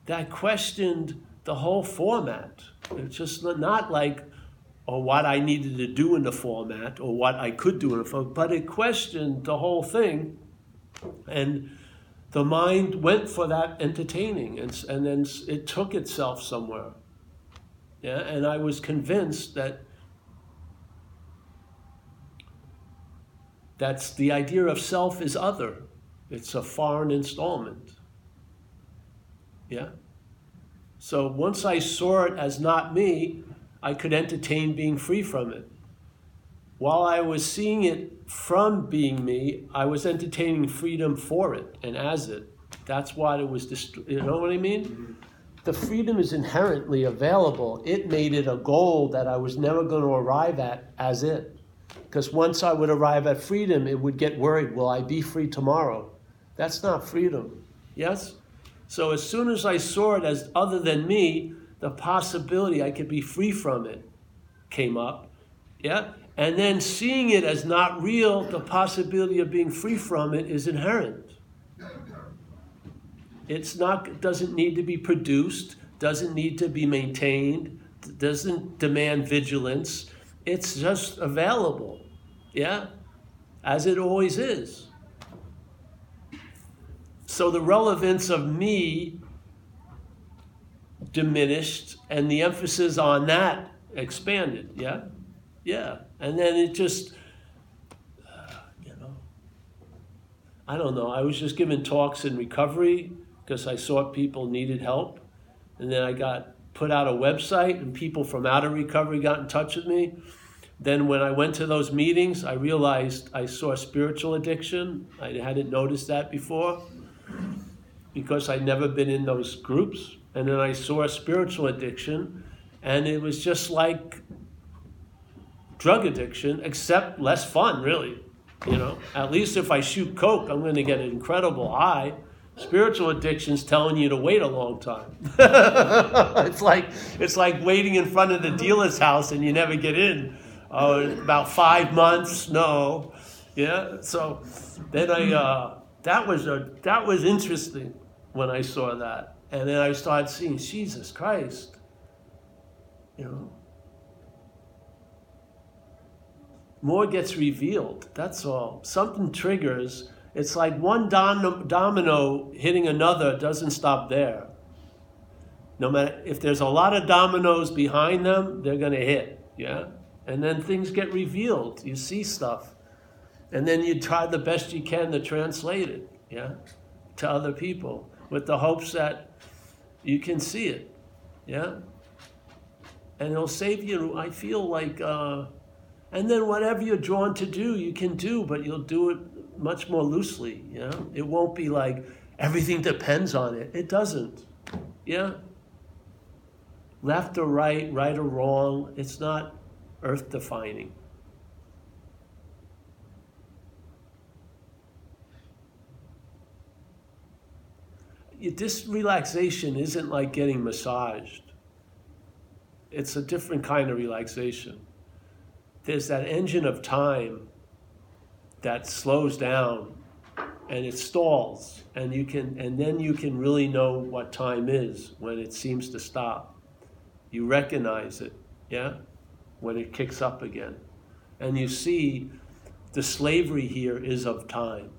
that questioned the whole format. It's just not like, or what I needed to do in the format, or what I could do in the format, but it questioned the whole thing. And the mind went for that entertaining, and, and then it took itself somewhere. Yeah, and I was convinced that that's the idea of self is other. It's a foreign installment. Yeah? So once I saw it as not me, I could entertain being free from it. While I was seeing it from being me, I was entertaining freedom for it and as it. That's why it was, dist- you know what I mean? Mm-hmm. The freedom is inherently available. It made it a goal that I was never going to arrive at as it. Because once I would arrive at freedom, it would get worried will I be free tomorrow? That's not freedom. Yes? So as soon as I saw it as other than me, the possibility I could be free from it came up. Yeah? And then seeing it as not real, the possibility of being free from it is inherent. It's not doesn't need to be produced, doesn't need to be maintained, doesn't demand vigilance. It's just available. Yeah? As it always is. So the relevance of me diminished and the emphasis on that expanded. Yeah? Yeah. And then it just, uh, you know, I don't know. I was just giving talks in recovery because I saw people needed help. And then I got put out a website and people from out of recovery got in touch with me. Then when I went to those meetings, I realized I saw spiritual addiction. I hadn't noticed that before because I'd never been in those groups. And then I saw a spiritual addiction, and it was just like drug addiction, except less fun, really. You know, at least if I shoot coke, I'm going to get an incredible high. Spiritual addiction's telling you to wait a long time. *laughs* it's like it's like waiting in front of the dealer's house and you never get in. Oh, about five months, no. Yeah. So then I uh, that was a that was interesting when I saw that, and then I started seeing Jesus Christ. You know, more gets revealed. That's all. Something triggers. It's like one dom- domino hitting another doesn't stop there. No matter if there's a lot of dominoes behind them, they're going to hit. Yeah, and then things get revealed. You see stuff, and then you try the best you can to translate it. Yeah, to other people with the hopes that you can see it. Yeah, and it'll save you. I feel like. Uh, and then whatever you're drawn to do, you can do, but you'll do it much more loosely. Know, it won't be like everything depends on it. It doesn't. Yeah. Left or right, right or wrong, it's not earth defining. This relaxation isn't like getting massaged. It's a different kind of relaxation. There's that engine of time that slows down and it stalls and you can and then you can really know what time is when it seems to stop. You recognize it yeah when it kicks up again. And you see the slavery here is of time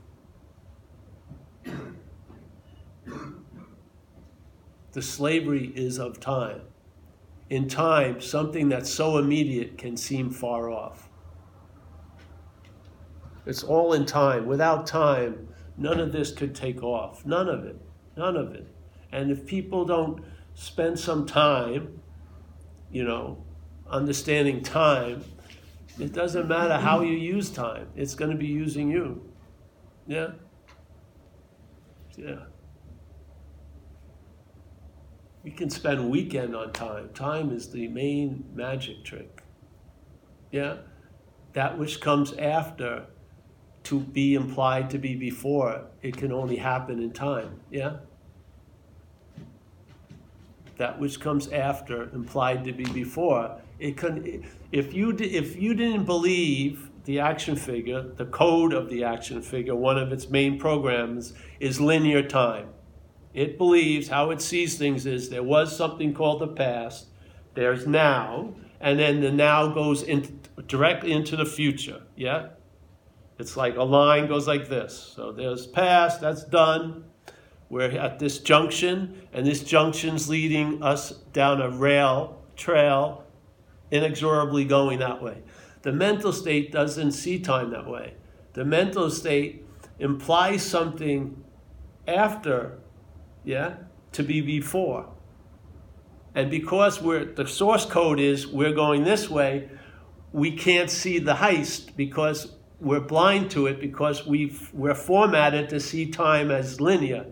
the slavery is of time in time, something that's so immediate can seem far off. It's all in time. Without time, none of this could take off. None of it. None of it. And if people don't spend some time, you know, understanding time, it doesn't matter how you use time, it's going to be using you. Yeah? Yeah. We can spend weekend on time. Time is the main magic trick. Yeah? That which comes after to be implied to be before, it can only happen in time. Yeah? That which comes after, implied to be before, it can. If you if you didn't believe the action figure, the code of the action figure, one of its main programs is linear time. It believes how it sees things is there was something called the past, there's now, and then the now goes in, directly into the future. Yeah? It's like a line goes like this. So there's past, that's done. We're at this junction, and this junction's leading us down a rail trail, inexorably going that way. The mental state doesn't see time that way. The mental state implies something after yeah, to be before. And because we're the source code is we're going this way, we can't see the heist because we're blind to it because we we're formatted to see time as linear,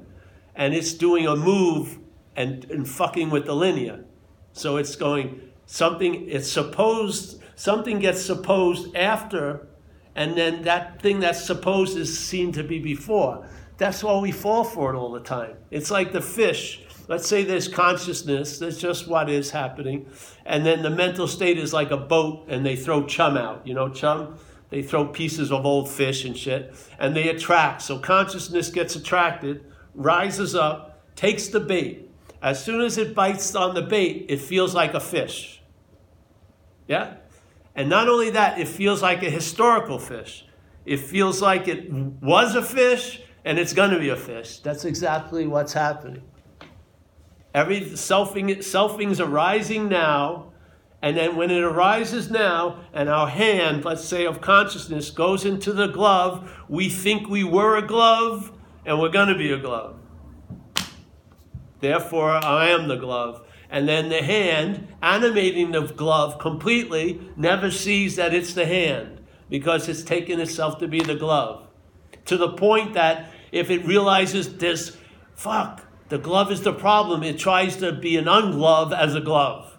and it's doing a move and, and fucking with the linear. So it's going something. It's supposed something gets supposed after, and then that thing that's supposed is seen to be before. That's why we fall for it all the time. It's like the fish. Let's say there's consciousness, that's just what is happening. And then the mental state is like a boat and they throw chum out. You know, chum? They throw pieces of old fish and shit and they attract. So consciousness gets attracted, rises up, takes the bait. As soon as it bites on the bait, it feels like a fish. Yeah? And not only that, it feels like a historical fish. It feels like it was a fish and it's going to be a fish. That's exactly what's happening. Every selfing, selfings arising now, and then when it arises now, and our hand, let's say of consciousness, goes into the glove, we think we were a glove, and we're going to be a glove. Therefore, I am the glove. And then the hand, animating the glove completely, never sees that it's the hand because it's taken itself to be the glove to the point that if it realizes this, fuck, the glove is the problem, it tries to be an unglove as a glove.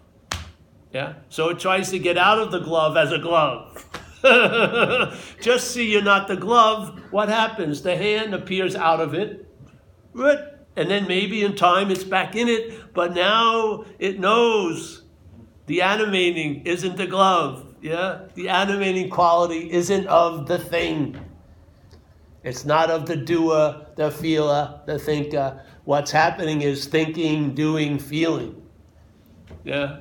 Yeah? So it tries to get out of the glove as a glove. *laughs* Just see you're not the glove. What happens? The hand appears out of it. And then maybe in time it's back in it, but now it knows the animating isn't the glove. Yeah? The animating quality isn't of the thing. It's not of the doer, the feeler, the thinker. What's happening is thinking, doing, feeling. Yeah?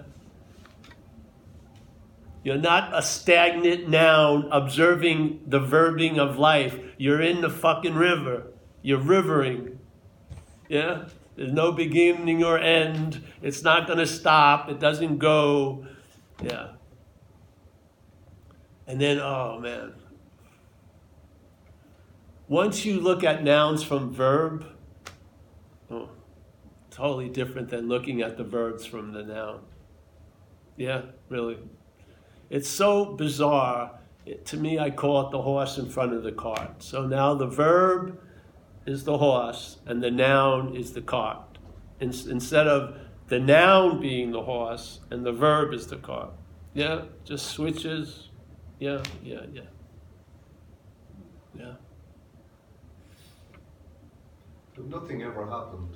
You're not a stagnant noun observing the verbing of life. You're in the fucking river. You're rivering. Yeah? There's no beginning or end. It's not going to stop. It doesn't go. Yeah. And then, oh man. Once you look at nouns from verb, oh, totally different than looking at the verbs from the noun. Yeah, really. It's so bizarre. It, to me, I call it the horse in front of the cart. So now the verb is the horse and the noun is the cart. In, instead of the noun being the horse and the verb is the cart. Yeah, just switches. Yeah, yeah, yeah. Yeah. But nothing ever happened,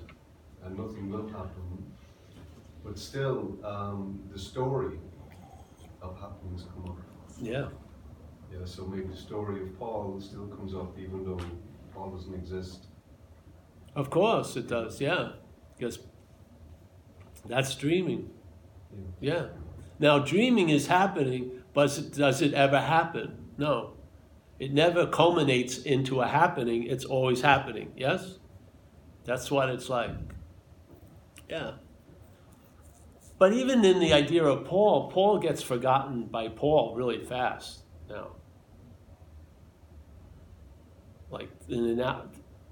and nothing will happen. But still, um, the story of happenings come up. Yeah. Yeah, so maybe the story of Paul still comes up, even though Paul doesn't exist. Of course it does, yeah. Because that's dreaming. Yeah. Yeah. Now, dreaming is happening, but does it ever happen? No. It never culminates into a happening, it's always happening, yes? That's what it's like. Yeah. But even in the idea of Paul, Paul gets forgotten by Paul really fast now. Like in an hour,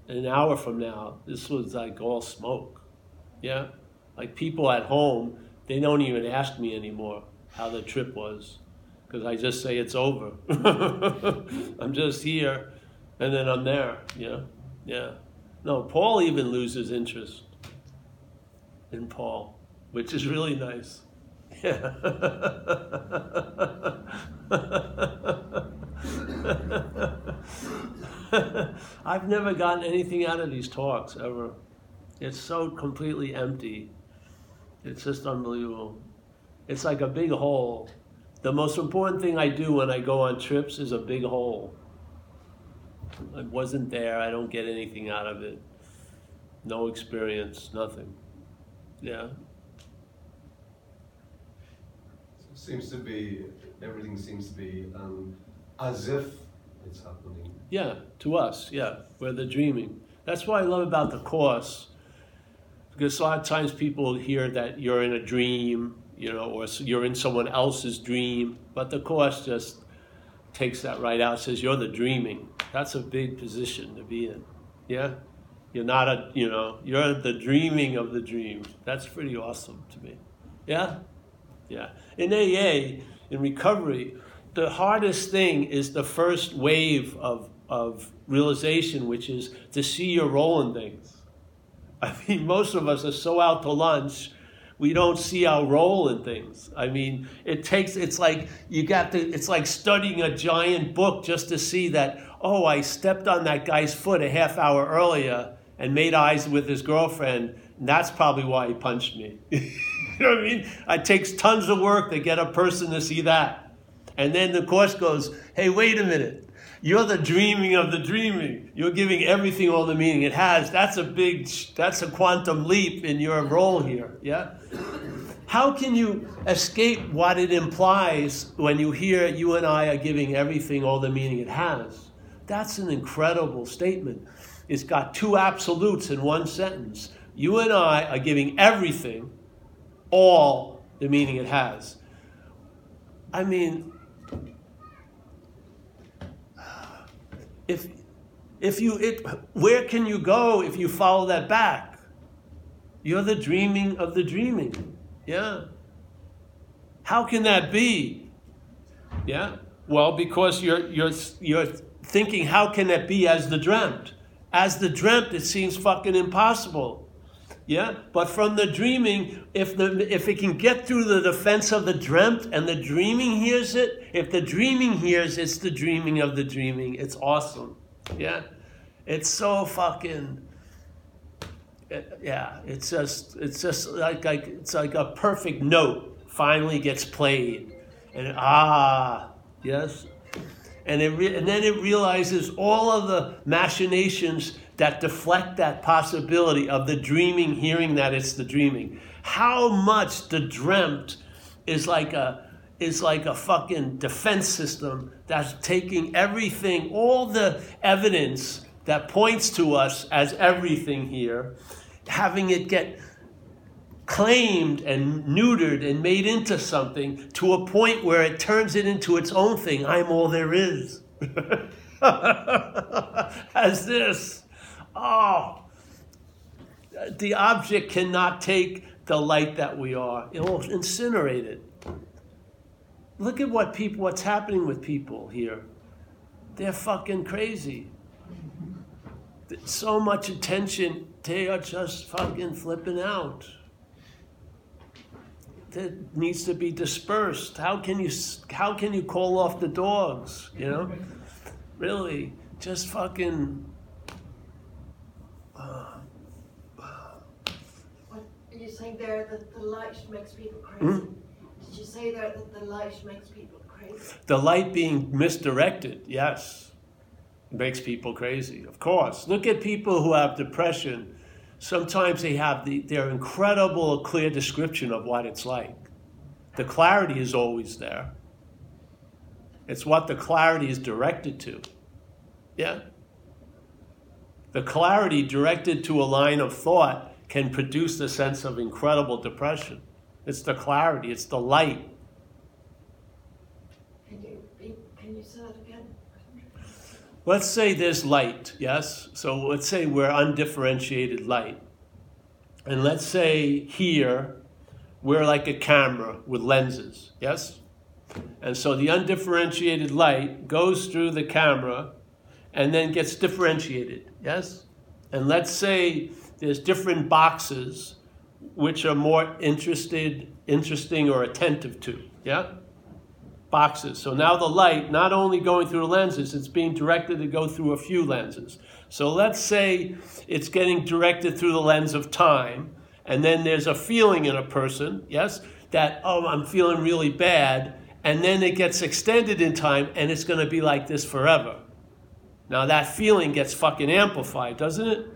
an hour from now, this was like all smoke. Yeah? Like people at home, they don't even ask me anymore how the trip was because I just say it's over. *laughs* I'm just here and then I'm there. Yeah? Yeah. No, Paul even loses interest in Paul, which is really nice. Yeah. *laughs* I've never gotten anything out of these talks ever. It's so completely empty. It's just unbelievable. It's like a big hole. The most important thing I do when I go on trips is a big hole. I wasn't there, I don't get anything out of it. No experience, nothing. Yeah. Seems to be, everything seems to be um, as if it's happening. Yeah, to us, yeah. We're the dreaming. That's what I love about the course. Because a lot of times people hear that you're in a dream, you know, or you're in someone else's dream, but the course just takes that right out, says you're the dreaming. That's a big position to be in. Yeah? You're not a, you know, you're the dreaming of the dream. That's pretty awesome to me. Yeah? Yeah. In AA, in recovery, the hardest thing is the first wave of, of realization, which is to see your role in things. I mean, most of us are so out to lunch, we don't see our role in things. I mean, it takes, it's like you got to, it's like studying a giant book just to see that, oh, I stepped on that guy's foot a half hour earlier and made eyes with his girlfriend. And that's probably why he punched me. *laughs* you know what I mean? It takes tons of work to get a person to see that. And then the course goes, hey, wait a minute. You're the dreaming of the dreaming. You're giving everything all the meaning it has. That's a big, that's a quantum leap in your role here. Yeah? How can you escape what it implies when you hear you and I are giving everything all the meaning it has? That's an incredible statement. It's got two absolutes in one sentence. You and I are giving everything all the meaning it has. I mean, if if you it where can you go if you follow that back? You're the dreaming of the dreaming. Yeah. How can that be? Yeah. Well because you're you're you're thinking how can that be as the dreamt? As the dreamt it seems fucking impossible yeah but from the dreaming if the if it can get through the defense of the dreamt and the dreaming hears it if the dreaming hears it's the dreaming of the dreaming. It's awesome. Yeah. It's so fucking it- yeah it's just it's just like like it's like a perfect note finally gets played. And ah yes. And, it re- and then it realizes all of the machinations that deflect that possibility of the dreaming hearing that it's the dreaming. How much the dreamt is like a is like a fucking defense system that's taking everything, all the evidence that points to us as everything here, having it get claimed and neutered and made into something to a point where it turns it into its own thing. I'm all there is. *laughs* As this. Oh. The object cannot take the light that we are. It will incinerate it. Look at what people what's happening with people here. They're fucking crazy. So much attention, they are just fucking flipping out that needs to be dispersed. How can you how can you call off the dogs? You know, really, just fucking. Uh, What are you saying there that the light makes people hmm? crazy? Did you say there that the light makes people crazy? the light being misdirected, yes, makes people crazy. Of course, look at people who have depression. Sometimes they have the, their incredible, clear description of what it's like. The clarity is always there. It's what the clarity is directed to. Yeah. The clarity directed to a line of thought can produce the sense of incredible depression. It's the clarity, it's the light. Can you can you say that again? Let's say there's light, yes? So let's say we're undifferentiated light. And let's say here we're like a camera with lenses, yes? And so the undifferentiated light goes through the camera and then gets differentiated, yes? And let's say there's different boxes which are more interested, interesting or attentive to, yeah? boxes. So now the light, not only going through the lenses, it's being directed to go through a few lenses. So let's say it's getting directed through the lens of time, and then there's a feeling in a person, yes, that, oh, I'm feeling really bad, and then it gets extended in time, and it's going to be like this forever. Now that feeling gets fucking amplified, doesn't it?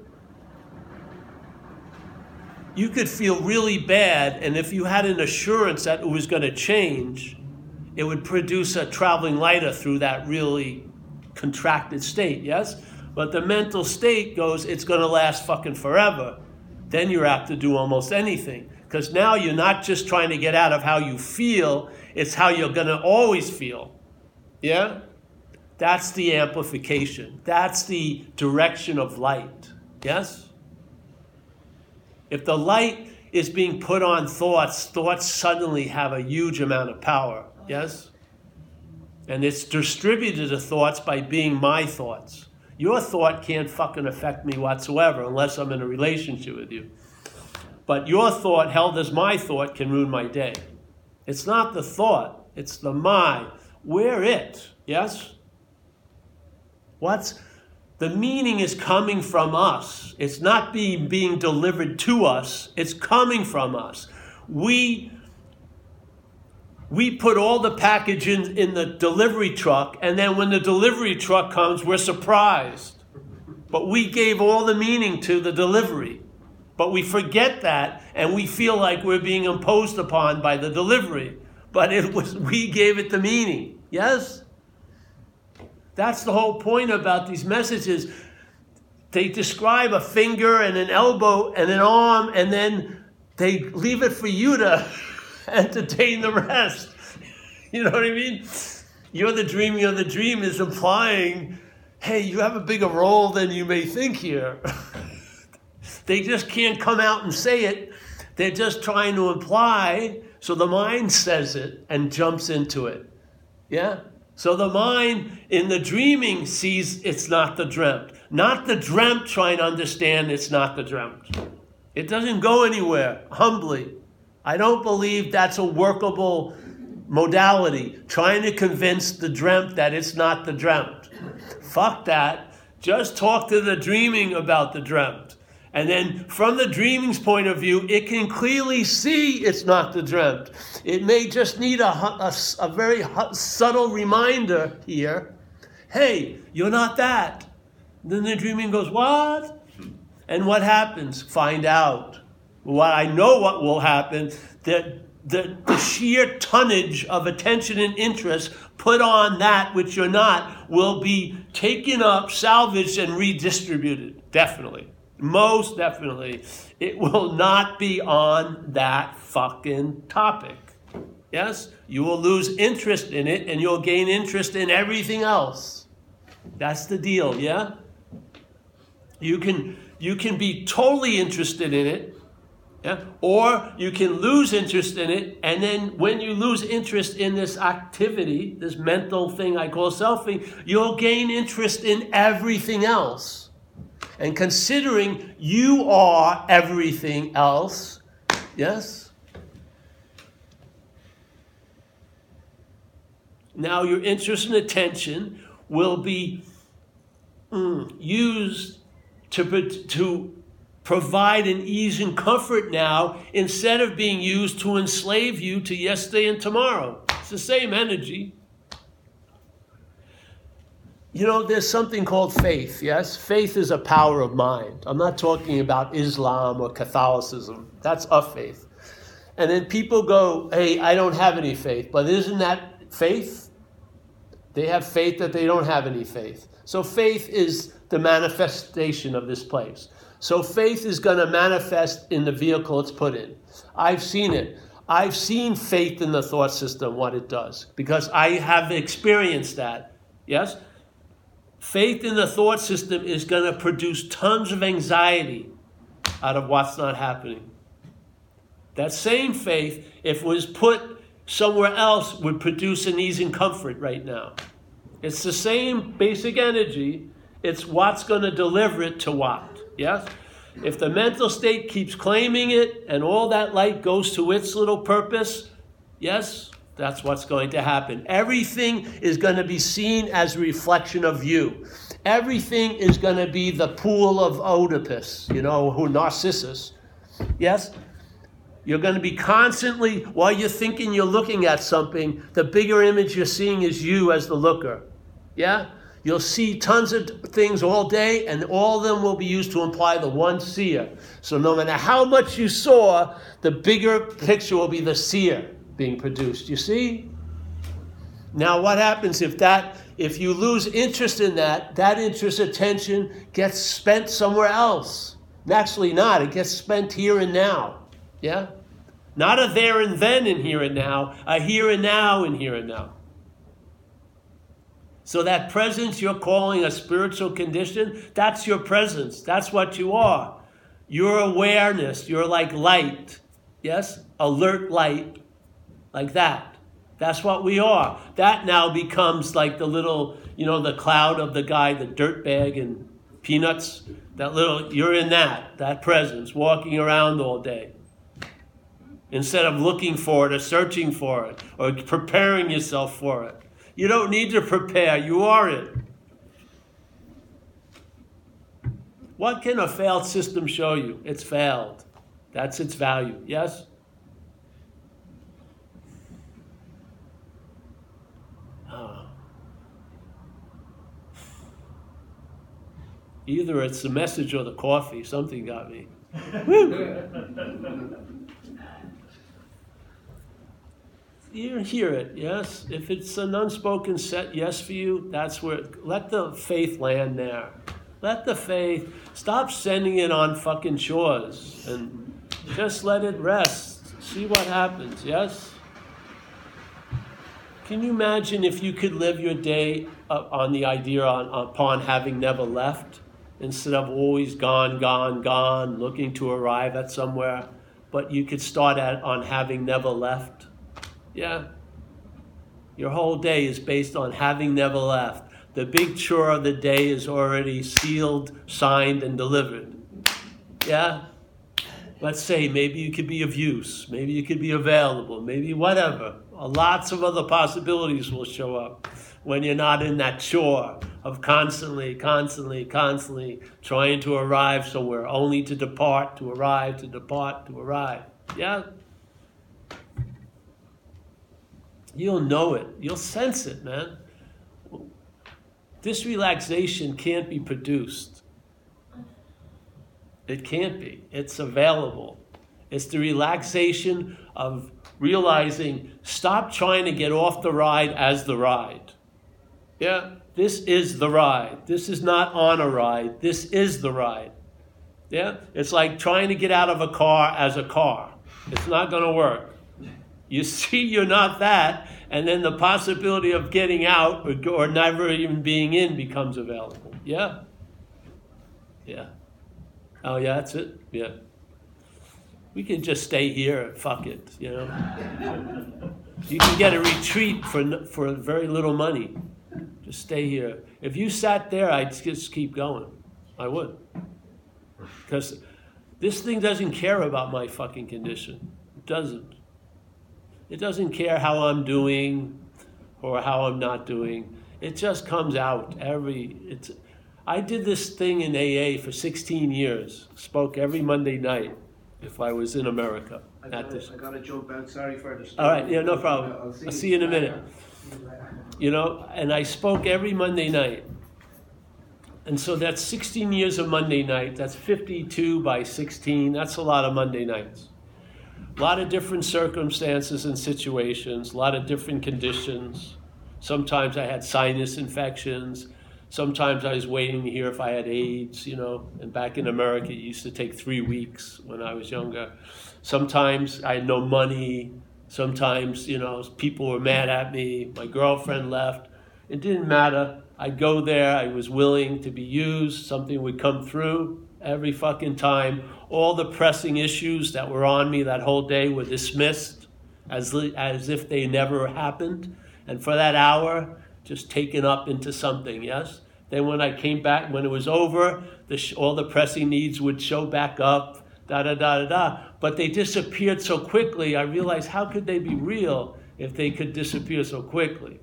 You could feel really bad, and if you had an assurance that it was going to change, it would produce a traveling lighter through that really contracted state, yes? But the mental state goes, it's going to last fucking forever. Then you're apt to do almost anything. Because now you're not just trying to get out of how you feel, it's how you're going to always feel. Yeah? That's the amplification. That's the direction of light. Yes? If the light is being put on thoughts, thoughts suddenly have a huge amount of power. Yes? And it's distributed to thoughts by being my thoughts. Your thought can't fucking affect me whatsoever unless I'm in a relationship with you. But your thought, held as my thought, can ruin my day. It's not the thought, it's the my. We're it. Yes? What's the meaning is coming from us. It's not being, being delivered to us, it's coming from us. We we put all the package in, in the delivery truck, and then when the delivery truck comes, we're surprised. But we gave all the meaning to the delivery. But we forget that, and we feel like we're being imposed upon by the delivery. But it was we gave it the meaning. Yes? That's the whole point about these messages. They describe a finger and an elbow and an arm, and then they leave it for you to *laughs* entertain the rest. *laughs* You know what I mean? You're the dream, you're the dream is implying, hey, you have a bigger role than you may think here. *laughs* they just can't come out and say it. They're just trying to imply, so the mind says it and jumps into it. Yeah? So the mind in the dreaming sees it's not the dreamt. Not the dreamt trying to understand it's not the dreamt. It doesn't go anywhere, humbly. I don't believe that's a workable modality, trying to convince the dreamt that it's not the dreamt. Fuck that. Just talk to the dreaming about the dreamt. And then, from the dreaming's point of view, it can clearly see it's not the dreamt. It may just need a, a, a very subtle reminder here hey, you're not that. Then the dreaming goes, what? And what happens? Find out. What I know what will happen, that the, the sheer tonnage of attention and interest put on that which you're not will be taken up, salvaged, and redistributed. Definitely. Most definitely. It will not be on that fucking topic. Yes? You will lose interest in it and you'll gain interest in everything else. That's the deal, yeah? You can you can be totally interested in it, yeah? Or you can lose interest in it, and then when you lose interest in this activity, this mental thing I call selfing, you'll gain interest in everything else. And considering you are everything else, yes? Now your interest and attention will be mm, used to, to provide an ease and comfort now instead of being used to enslave you to yesterday and tomorrow. It's the same energy. You know, there's something called faith, yes? Faith is a power of mind. I'm not talking about Islam or Catholicism. That's a faith. And then people go, hey, I don't have any faith. But isn't that faith? They have faith that they don't have any faith. So faith is the manifestation of this place. So faith is going to manifest in the vehicle it's put in. I've seen it. I've seen faith in the thought system, what it does, because I have experienced that. Yes? Faith in the thought system is going to produce tons of anxiety out of what's not happening. That same faith, if it was put somewhere else, would produce an ease and comfort right now. It's the same basic energy, it's what's going to deliver it to what. Yes? If the mental state keeps claiming it and all that light goes to its little purpose, yes, that's what's going to happen. Everything is going to be seen as a reflection of you. Everything is going to be the pool of Oedipus, you know, who Narcissus. Yes? You're going to be constantly, while you're thinking you're looking at something, the bigger image you're seeing is you as the looker. Yeah? You'll see tons of things all day, and all of them will be used to imply the one seer. So no matter how much you saw, the bigger picture will be the seer being produced. You see? Now, what happens if that, if you lose interest in that, that interest attention gets spent somewhere else? Actually, not. It gets spent here and now. Yeah? Not a there and then in here and now, a here and now in here and now. So that presence you're calling a spiritual condition, that's your presence. That's what you are. Your awareness, you're like light. Yes? Alert light. Like that. That's what we are. That now becomes like the little, you know, the cloud of the guy, the dirt bag and peanuts. That little, you're in that, that presence, walking around all day. Instead of looking for it or searching for it or preparing yourself for it. You don't need to prepare, you are it. What can a failed system show you? It's failed. That's its value, yes? Either it's the message or the coffee. Something got me. you hear it, yes. If it's an unspoken set yes for you, that's where let the faith land there. Let the faith stop sending it on fucking shores and just let it rest. See what happens, yes? Can you imagine if you could live your day uh, on the idea on, upon having never left instead of always gone, gone, gone, looking to arrive at somewhere, but you could start at on having never left? Yeah. Your whole day is based on having never left. The big chore of the day is already sealed, signed, and delivered. Yeah? Let's say maybe you could be of use, maybe you could be available, maybe whatever. Lots of other possibilities will show up when you're not in that chore of constantly, constantly, constantly trying to arrive somewhere, only to depart, to arrive, to depart, to arrive. Yeah? You'll know it. You'll sense it, man. This relaxation can't be produced. It can't be. It's available. It's the relaxation of realizing stop trying to get off the ride as the ride. Yeah, this is the ride. This is not on a ride. This is the ride. Yeah, it's like trying to get out of a car as a car. It's not going to work. You *laughs* see, you're not that, and then the possibility of getting out or, or never even being in becomes available. Yeah? Yeah. Oh, yeah, that's it? Yeah. We can just stay here, and fuck it, you know? *laughs* You can get a retreat for, for very little money. Just stay here. If you sat there, I'd just keep going. I would. Because this thing doesn't care about my fucking condition. It doesn't. It doesn't care how I'm doing or how I'm not doing. It just comes out every it's I did this thing in AA for 16 years. Spoke every Monday night if I was in America. I gotta, this. I gotta jump out. Sorry for the. All right, yeah, no problem. I'll I'll see you in a minute. You know, and I spoke every Monday night. And so that's 16 years of Monday night. That's 52 by 16. That's a lot of Monday nights. A lot of different circumstances and situations, a lot of different conditions. Sometimes I had sinus infections. Sometimes I was waiting to hear if I had AIDS, you know. And back in America, it used to take three weeks when I was younger. Sometimes I had no money. Sometimes, you know, people were mad at me. My girlfriend left. It didn't matter. I'd go there. I was willing to be used. Something would come through every fucking time. All the pressing issues that were on me that whole day were dismissed as, as if they never happened. And for that hour, just taken up into something, yes? Then when I came back, when it was over, the sh- all the pressing needs would show back up, da da da da da. But they disappeared so quickly, I realized how could they be real if they could disappear so quickly?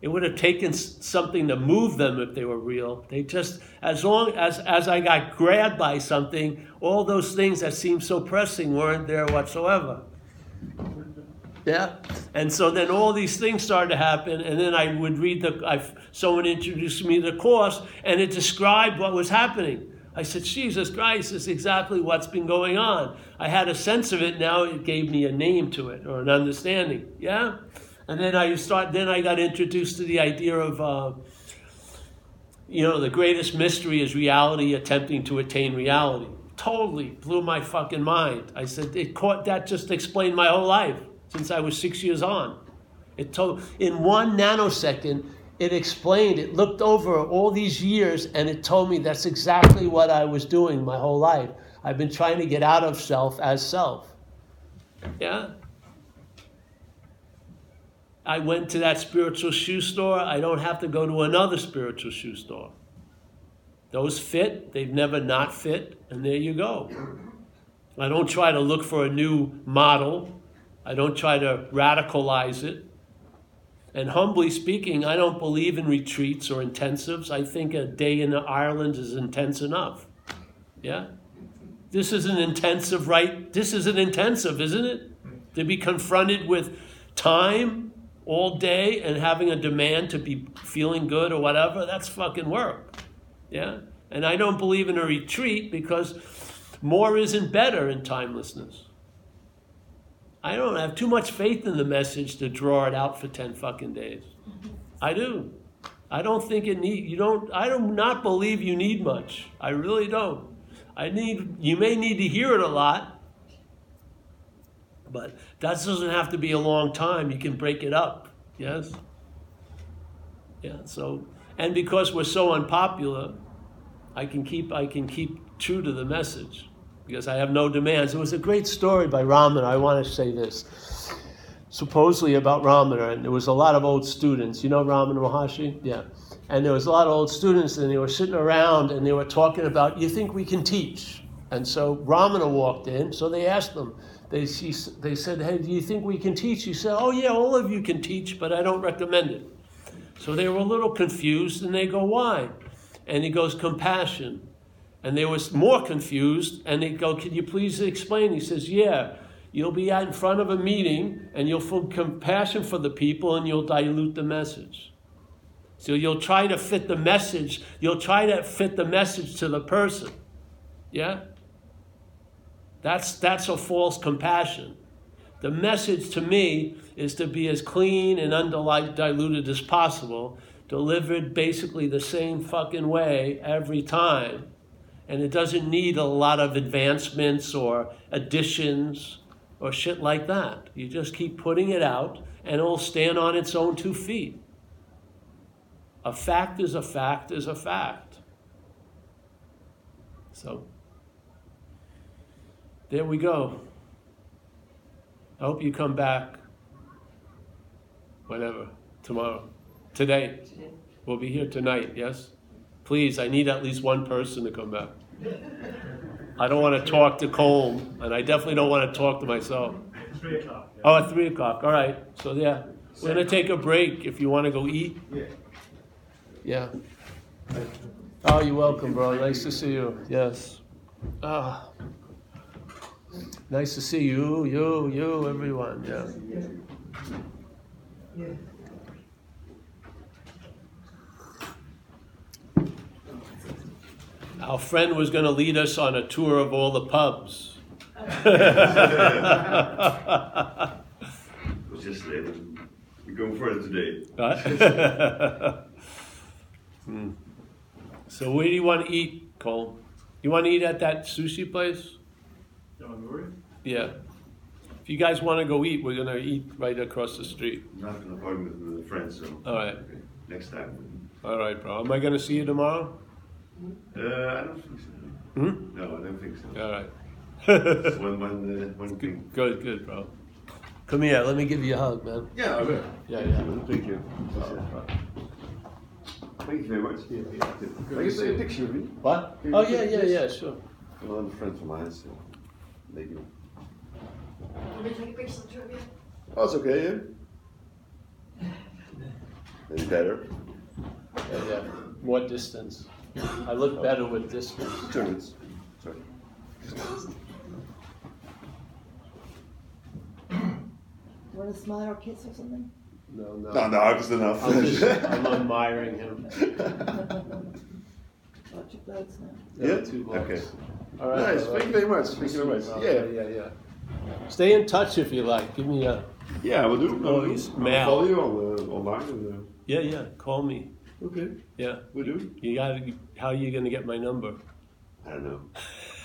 It would have taken something to move them if they were real. They just, as long as, as I got grabbed by something, all those things that seemed so pressing weren't there whatsoever. Yeah. And so then all these things started to happen, and then I would read the, I, someone introduced me to the course, and it described what was happening. I said, Jesus Christ, this is exactly what's been going on. I had a sense of it, now it gave me a name to it, or an understanding. Yeah? And then I start, then I got introduced to the idea of, uh, you know, the greatest mystery is reality attempting to attain reality. Totally blew my fucking mind. I said, it caught, that just explained my whole life since I was six years on. It told, in one nanosecond, it explained, it looked over all these years and it told me that's exactly what I was doing my whole life. I've been trying to get out of self as self. Yeah? I went to that spiritual shoe store. I don't have to go to another spiritual shoe store. Those fit, they've never not fit, and there you go. I don't try to look for a new model. I don't try to radicalize it. And humbly speaking, I don't believe in retreats or intensives. I think a day in Ireland is intense enough. Yeah? This is an intensive, right? This is an intensive, isn't it? To be confronted with time all day and having a demand to be feeling good or whatever, that's fucking work. Yeah? And I don't believe in a retreat because more isn't better in timelessness. I don't have too much faith in the message to draw it out for 10 fucking days. I do. I don't think it need you don't I do not believe you need much. I really don't. I need you may need to hear it a lot. But that doesn't have to be a long time. You can break it up. Yes? Yeah, so and because we're so unpopular, I can keep I can keep true to the message because I have no demands. It was a great story by Ramana. I want to say this. Supposedly about Ramana, and there was a lot of old students. You know Ramana Maharshi? Yeah. And there was a lot of old students, and they were sitting around, and they were talking about, "You think we can teach?" And so Ramana walked in. So they asked them, They she, they said, "Hey, do you think we can teach?" He said, "Oh yeah, all of you can teach, but I don't recommend it." So they were a little confused, and they go, "Why?" And he goes, "Compassion." And they was more confused, and they go, Can you please explain? He says, Yeah, you'll be out in front of a meeting, and you'll feel compassion for the people, and you'll dilute the message. So you'll try to fit the message, you'll try to fit the message to the person. Yeah? That's, that's a false compassion. The message to me is to be as clean and undiluted as possible, delivered basically the same fucking way every time. And it doesn't need a lot of advancements or additions or shit like that. You just keep putting it out and it'll stand on its own two feet. A fact is a fact is a fact. So, there we go. I hope you come back whenever, tomorrow. Today. We'll be here tonight, yes? Please, I need at least one person to come back. I don't want to talk to Colm, and I definitely don't want to talk to myself. Three o'clock. Oh, at 3 o'clock, all right. So, yeah, we're going to take a break if you want to go eat. Yeah. Yeah. Oh, you're welcome, bro. Nice to see you. Yes. Ah. Nice to see you, you, you, everyone. Yeah. Our friend was going to lead us on a tour of all the pubs. It was yesterday, but we're going further today. Right? *laughs* Hmm. So where do you want to eat, Cole? You want to eat at that sushi place? Yamaguri? Yeah. If you guys want to go eat, we're gonna eat right across the street. Not an appointment with a friend, so. All right. Okay, Next time. All right, bro. Am I gonna see you tomorrow? Uh, I don't think so. Hmm? No, I don't think so. All right. It's *laughs* one, one, uh, one thing. good, good, bro. Come here. Let me give you a hug, man. Yeah, I will. Yeah, yeah. Thank you. Thank you very much. I can take a picture of you. What? Can you Oh take yeah, yeah, this? yeah. Sure. Another friend of mine, so maybe. Can we take a picture of you? Oh, it's okay, yeah. Maybe better. Yeah, yeah. More distance. I look better with distance. Two minutes. Sorry. Want to smile or kiss or something? No, no. No, no, it's enough. I'm just, I'm admiring him. *laughs* Watch your clothes now. Yeah, Yeah? two blocks. Okay. All right. Nice. all Thank you very much. Thank you very much. Oh, Yeah. yeah, yeah. Stay in touch if you like. Give me a Yeah, we'll do. I will do. Always I'll mail. follow you on, uh, online. And, yeah, yeah. Call me. Okay, Yeah. we do. You got How are you gonna get my number? I don't know.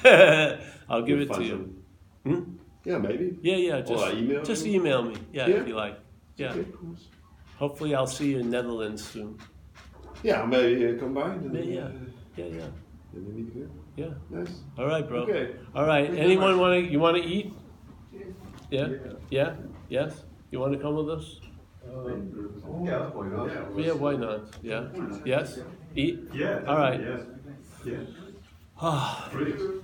*laughs* I'll give We'll it to find you. some- Hmm? Yeah, maybe. Yeah, yeah. Just I email just you? email me. Yeah, Yeah? if you like. Yeah. Okay, of course. Hopefully, I'll see you in Netherlands soon. Yeah, maybe uh, come by. And, Yeah, yeah. Uh, Yeah, yeah. and we meet again. Yeah. Nice. All right, bro. Okay. All right. Thank you Anyone much. want to? You want to eat? Yeah. Yeah. Yeah. Yes. You want to come with us? Yeah, why not? Yeah. Why not? Yeah. Yes. Eat. Yeah. All right. Yes. Yeah. Ah. Great. So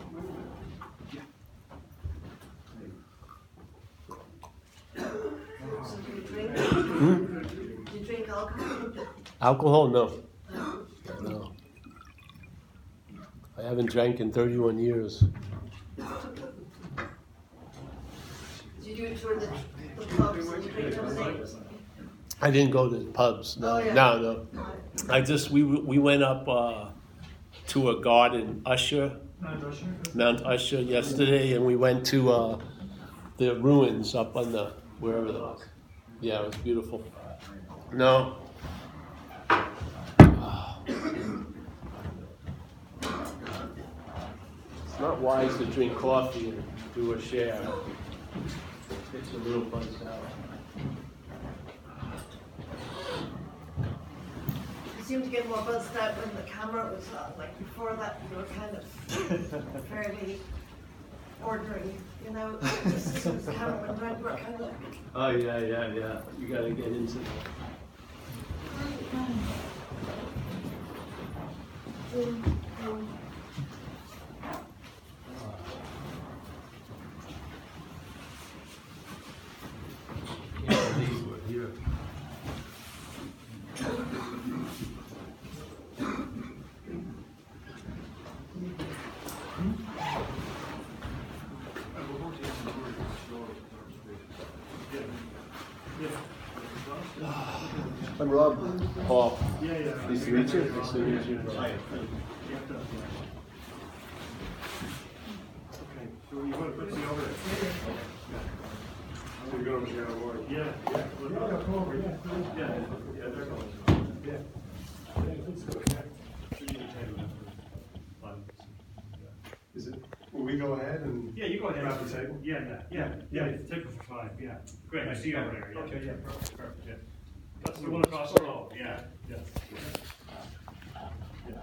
do you drink? Hmm? Do you drink alcohol? Alcohol? No. No. I haven't drank in 31 years. Do you do it for the, the pubs and you drink those things? I didn't go to pubs. No. Oh, yeah. No. No. I just we we went up uh, to a garden, Usher, Mount Usher, yesterday, and we went to uh, the ruins up on the wherever the yeah, it was beautiful. No. It's not wise to drink coffee and do a share. It's a little buzzed out. You seem to get more buzzed out when the camera was on, like before that you were kind of *laughs* fairly ordinary, you know, just as soon as the camera went you were kind of like, Oh yeah, yeah, yeah. You gotta get into that. Can't mm-hmm. mm-hmm believe we're here. I'm Rob. Paul. Yeah, yeah. Nice to meet you. Nice to meet you. Okay, so you want to put me over there? We're going to Shannon Ward. Yeah, yeah. Yeah, come over, yeah. Yeah, yeah, they're going. Yeah. Yeah, let's go, yeah. We need to take them for fun. Is it, will we go ahead and? Yeah, you go ahead. Grab the table? Yeah, yeah, yeah, yeah, take it for five, yeah. Great, I see you over there, yeah. Okay, yeah, perfect, perfect, yeah. That's the one across the road, yeah, yeah. Yeah.